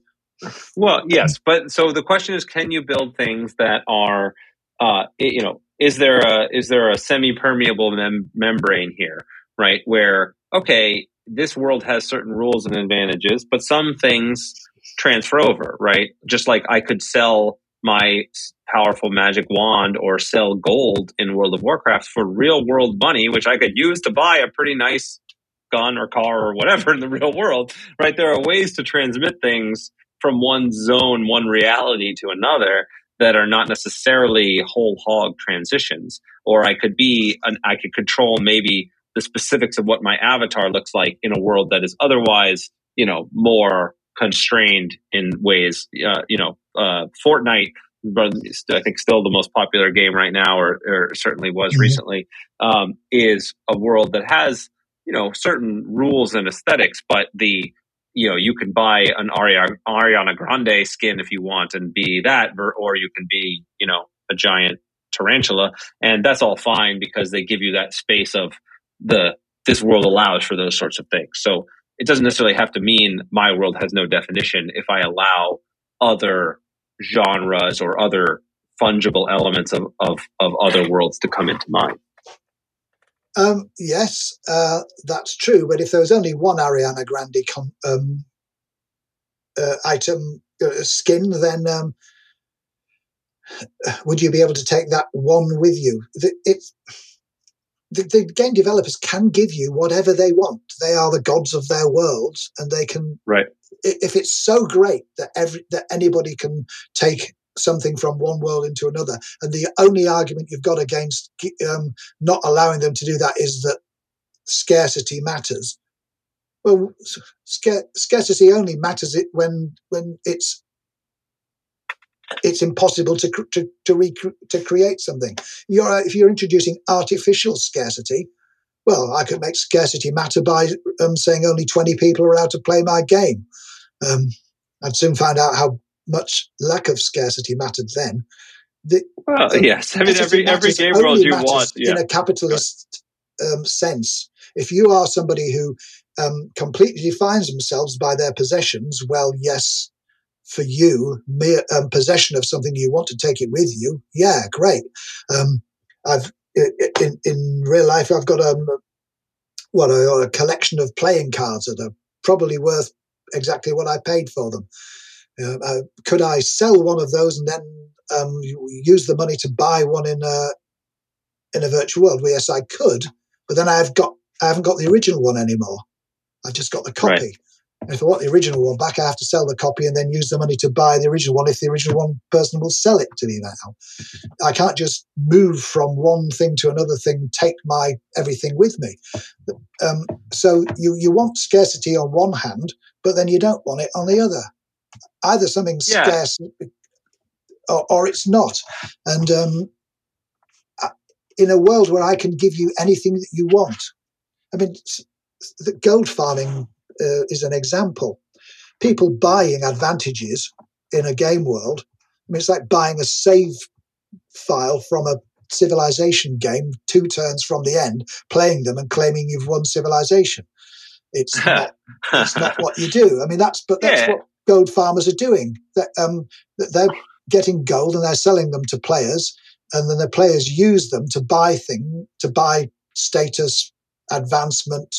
Well, yes, but so the question is, can you build things that are, uh, you know, is there a is there a semi permeable mem- membrane here, right? Where okay, this world has certain rules and advantages, but some things transfer over, right? Just like I could sell my powerful magic wand or sell gold in World of Warcraft for real world money, which I could use to buy a pretty nice gun or car or whatever in the real world, right? There are ways to transmit things from one zone, one reality to another that are not necessarily whole hog transitions. Or I could be, an, I could control maybe the specifics of what my avatar looks like in a world that is otherwise, you know, more constrained in ways. Uh, you know, uh, Fortnite, I think still the most popular game right now, or, or certainly was mm-hmm. recently, um, is a world that has you know certain rules and aesthetics, but the you know you can buy an Ariana, Ariana Grande skin if you want and be that, or you can be you know a giant tarantula, and that's all fine because they give you that space of the this world allows for those sorts of things. So it doesn't necessarily have to mean my world has no definition if I allow other genres or other fungible elements of, of, of other worlds to come into mine.
Um, yes, uh, that's true. But if there was only one Ariana Grande com- um, uh, item uh, skin, then um, would you be able to take that one with you? The, it, the, the, game developers can give you whatever they want. They are the gods of their worlds, and they can.
Right.
If it's so great that every that anybody can take something from one world into another. And the only argument you've got against um, not allowing them to do that is that scarcity matters. Well, scar- scarcity only matters it when when it's it's impossible to to to, rec- to create something. You're if you're introducing artificial scarcity, well, I could make scarcity matter by um, saying only twenty people are allowed to play my game. Um, I'd soon find out how much lack of scarcity mattered then.
The, well, yes, I mean every every game world you want
yeah. in a capitalist um, sense. If you are somebody who um, completely defines themselves by their possessions, well, yes, for you, mere um, possession of something you want to take it with you, yeah, great. Um, I've in in real life, I've got um, what a, a collection of playing cards that are probably worth exactly what I paid for them. Uh, uh, could I sell one of those and then um, use the money to buy one in a in a virtual world? Well, yes, I could, but then I've got I haven't got the original one anymore. I've just got the copy. Right. If I want the original one back, I have to sell the copy and then use the money to buy the original one if the original one person will sell it to me now. I can't just move from one thing to another thing, take my everything with me. Um, so you, you want scarcity on one hand, but then you don't want it on the other. Either something's yeah. scarce or, or, it's not. And um, in a world where I can give you anything that you want, I mean, the gold farming uh, is an example. People buying advantages in a game world. I mean, it's like buying a save file from a civilization game two turns from the end, playing them and claiming you've won civilization. It's [laughs] not, it's not what you do. I mean, that's but that's yeah. what gold farmers are doing. That um, they're getting gold and they're selling them to players, and then the players use them to buy thing to buy status, advancement,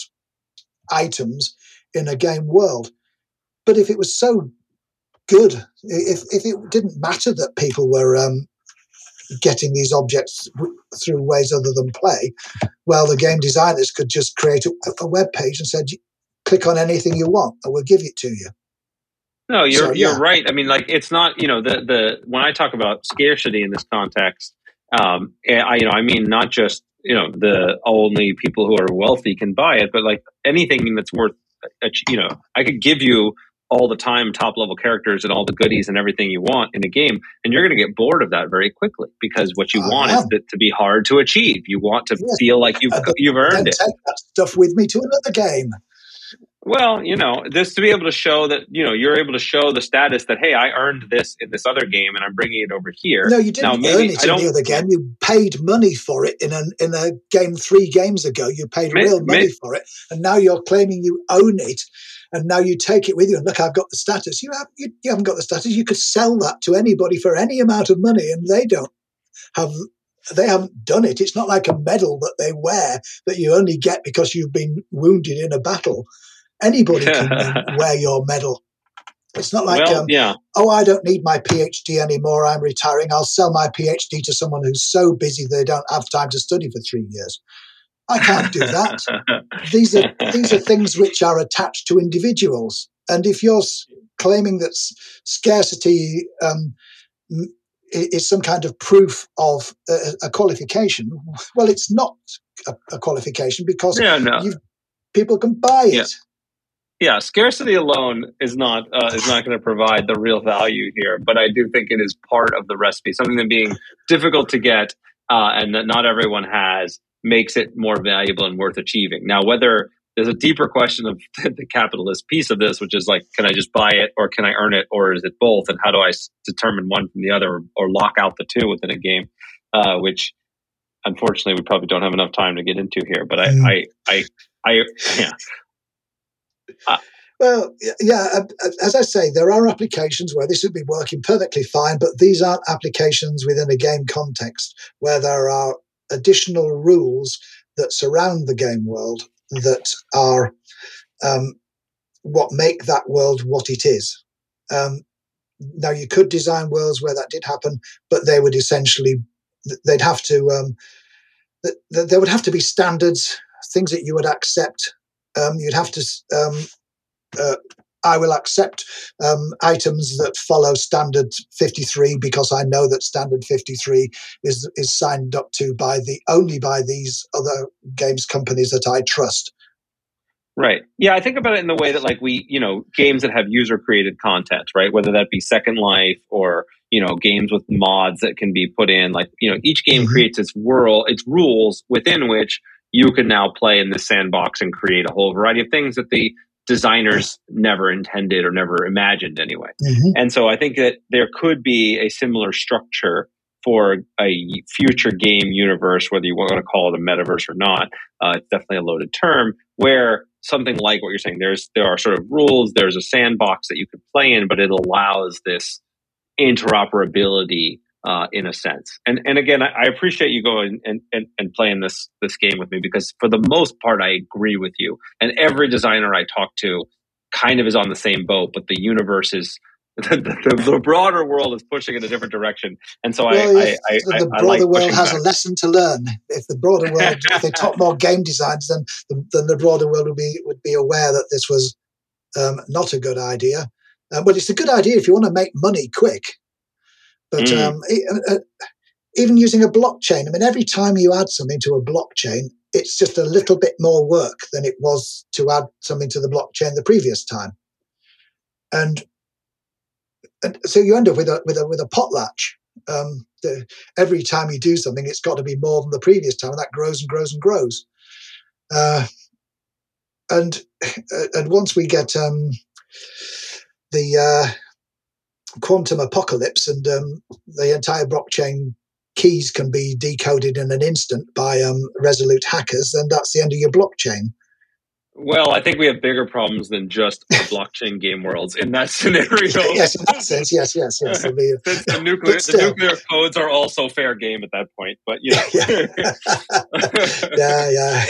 items in a game world. But if it was so good, if, if it didn't matter that people were um, getting these objects w- through ways other than play, well, the game designers could just create a, a web page and said, click on anything you want, and we'll give it to you.
No, you're so, yeah. you're right. I mean, like it's not you know the the when I talk about scarcity in this context, um, eh, I you know I mean not just you know the only people who are wealthy can buy it, but like anything that's worth you know, I could give you all the time top level characters and all the goodies and everything you want in a game and you're going to get bored of that very quickly because what you want is to, to, be hard to achieve. You want to yes. feel like you've uh, you've earned it.
take that stuff with me to another game
well, you know, just to be able to show that, you know, you're able to show the status that, hey, I earned this in this other game and I'm bringing it over here.
No, you didn't now, earn it in the other game. You paid money for it in a, in a game three games ago. You paid may, real money may, for it. And now you're claiming you own it. And now you take it with you. And look, I've got the status. You, have, you, you haven't got the status. You could sell that to anybody for any amount of money and they don't have they haven't done it. It's not like a medal that they wear that you only get because you've been wounded in a battle. Anybody can [laughs] wear your medal. It's not like, well, um, yeah. oh, I don't need my PhD anymore. I'm retiring. I'll sell my PhD to someone who's so busy they don't have time to study for three years. I can't do that. [laughs] these are these are things which are attached to individuals. And if you're claiming that scarcity um, is some kind of proof of a, a qualification, well, it's not a, a qualification because yeah, no. people can buy it.
Yeah yeah, scarcity alone is not uh, is not going to provide the real value here, but I do think it is part of the recipe. Something that being difficult to get uh, and that not everyone has makes it more valuable and worth achieving. Now, whether there's a deeper question of [laughs] the capitalist piece of this, which is like, can I just buy it or can I earn it or is it both? And how do I determine one from the other or lock out the two within a game? Uh, which unfortunately we probably don't have enough time to get into here. But I, mm. I, I, I, yeah,
uh, well, yeah, as I say, there are applications where this would be working perfectly fine, but these aren't applications within a game context where there are additional rules that surround the game world that are um, what make that world what it is. Um, now, you could design worlds where that did happen, but they would essentially they'd have to um, there would have to be standards, things that you would accept um, you'd have to. Um, uh, I will accept um, items that follow standard 53 because I know that standard 53 is is signed up to by the only by these other games companies that I trust.
Right. Yeah, I think about it in the way that like we, you know, games that have user created content, right? Whether that be Second Life or you know games with mods that can be put in like you know each game mm-hmm. creates its world its rules within which you can now play in the sandbox and create a whole variety of things that the designers never intended or never imagined anyway. Mm-hmm. And so I think that there could be a similar structure for a future game universe, whether you want to call it a metaverse or not. Uh, it's definitely a loaded term where something like what you're saying, there's there are sort of rules, there's a sandbox that you could play in, but it allows this interoperability uh, in a sense. And and again, I, I appreciate you going and, and, and playing this this game with me because for the most part, I agree with you. And every designer I talk to kind of is on the same boat, but the universe is [laughs] the, the, the, broader world is pushing in a different direction, and so
well,
I, I,
I, the broader
like
world has
back.
a lesson to learn. If the broader world, if they taught more game designs, then the, then the broader world would be would be aware that this was um, not a good idea. Um, but it's a good idea if you want to make money quick. But mm. um, uh, uh, even using a blockchain, I mean, every time you add something to a blockchain, it's just a little bit more work than it was to add something to the blockchain the previous time. And and so you end up with a with a with a potlatch. Um, the, every time you do something, it's got to be more than the previous time, and that grows and grows and grows. Uh, and [laughs] and once we get um, the uh, quantum apocalypse and um, the entire blockchain keys can be decoded in an instant by um, resolute hackers, then that's the end of your blockchain.
Well, I think we have bigger problems than just blockchain game worlds in that [laughs] scenario. [laughs]
yes, in that sense, yes, yes, yes. Be, [laughs]
the nuclear, the nuclear codes are also fair game at that point, but you know.
yeah, yeah.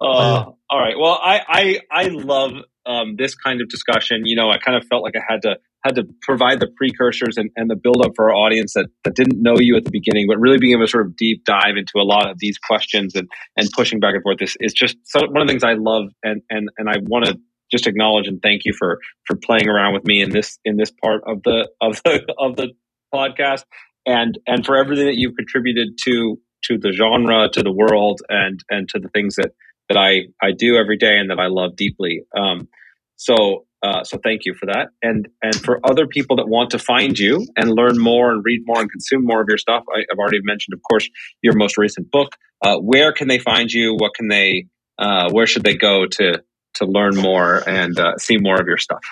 uh, all right. Well, I I I love um, this kind of discussion. You know, I kind of felt like I had to had to provide the precursors and, and the build up for our audience that, that didn't know you at the beginning, but really being able to sort of deep dive into a lot of these questions and, and pushing back and forth is, is just so, one of the things I love and, and, and I want to just acknowledge and thank you for for playing around with me in this in this part of the of the [laughs] of the podcast and and for everything that you've contributed to to the genre to the world and and to the things that that I I do every day and that I love deeply um so uh, so thank you for that. And and for other people that want to find you and learn more and read more and consume more of your stuff, I, have already mentioned, of course, your most recent book. Uh, where can they find you? What can they? Uh, where should they go to to learn more and uh, see more of your stuff?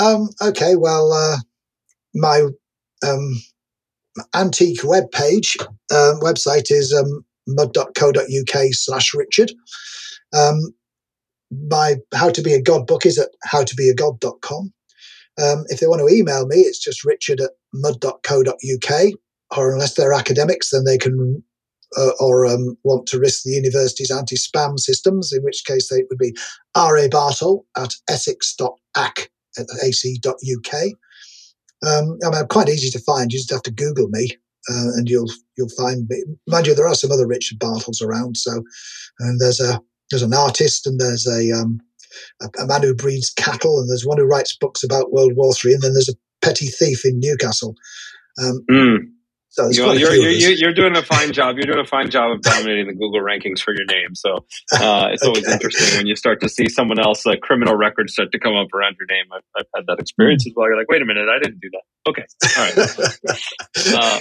Um, okay, well, uh, my um, antique web page um, website is um, mud.co.uk slash Richard. Um, my How to Be a God book is at howtobeagod.com. Um, if they want to email me, it's just richard at mud.co.uk. Or unless they're academics, then they can, uh, or um, want to risk the university's anti spam systems, in which case they would be R.A. Bartle at essex.ac.uk. Um, I mean, I'm quite easy to find. You just have to Google me, uh, and you'll you'll find me. Mind you, there are some other Richard Bartles around. So, and there's a there's an artist and there's a, um, a, a man who breeds cattle and there's one who writes books about World War Three and then there's a petty thief in Newcastle. Um,
mm. So you are doing a fine job. You're doing a fine job of dominating the Google rankings for your name. So uh, it's [laughs] okay. always interesting when you start to see someone else, like criminal records, start to come up around your name. I've, I've had that experience mm. as well. You're like, wait a minute, I didn't do that. Okay, all right.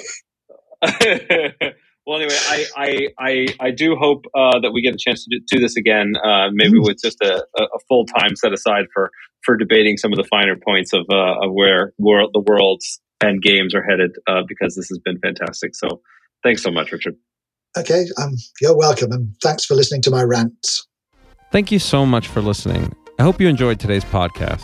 [laughs] uh, [laughs] Well, anyway, I I I, I do hope uh, that we get a chance to do, do this again, uh, maybe with just a, a full time set aside for for debating some of the finer points of uh, of where world, the world's and games are headed, uh, because this has been fantastic. So, thanks so much, Richard.
Okay, um, you're welcome, and thanks for listening to my rants.
Thank you so much for listening. I hope you enjoyed today's podcast.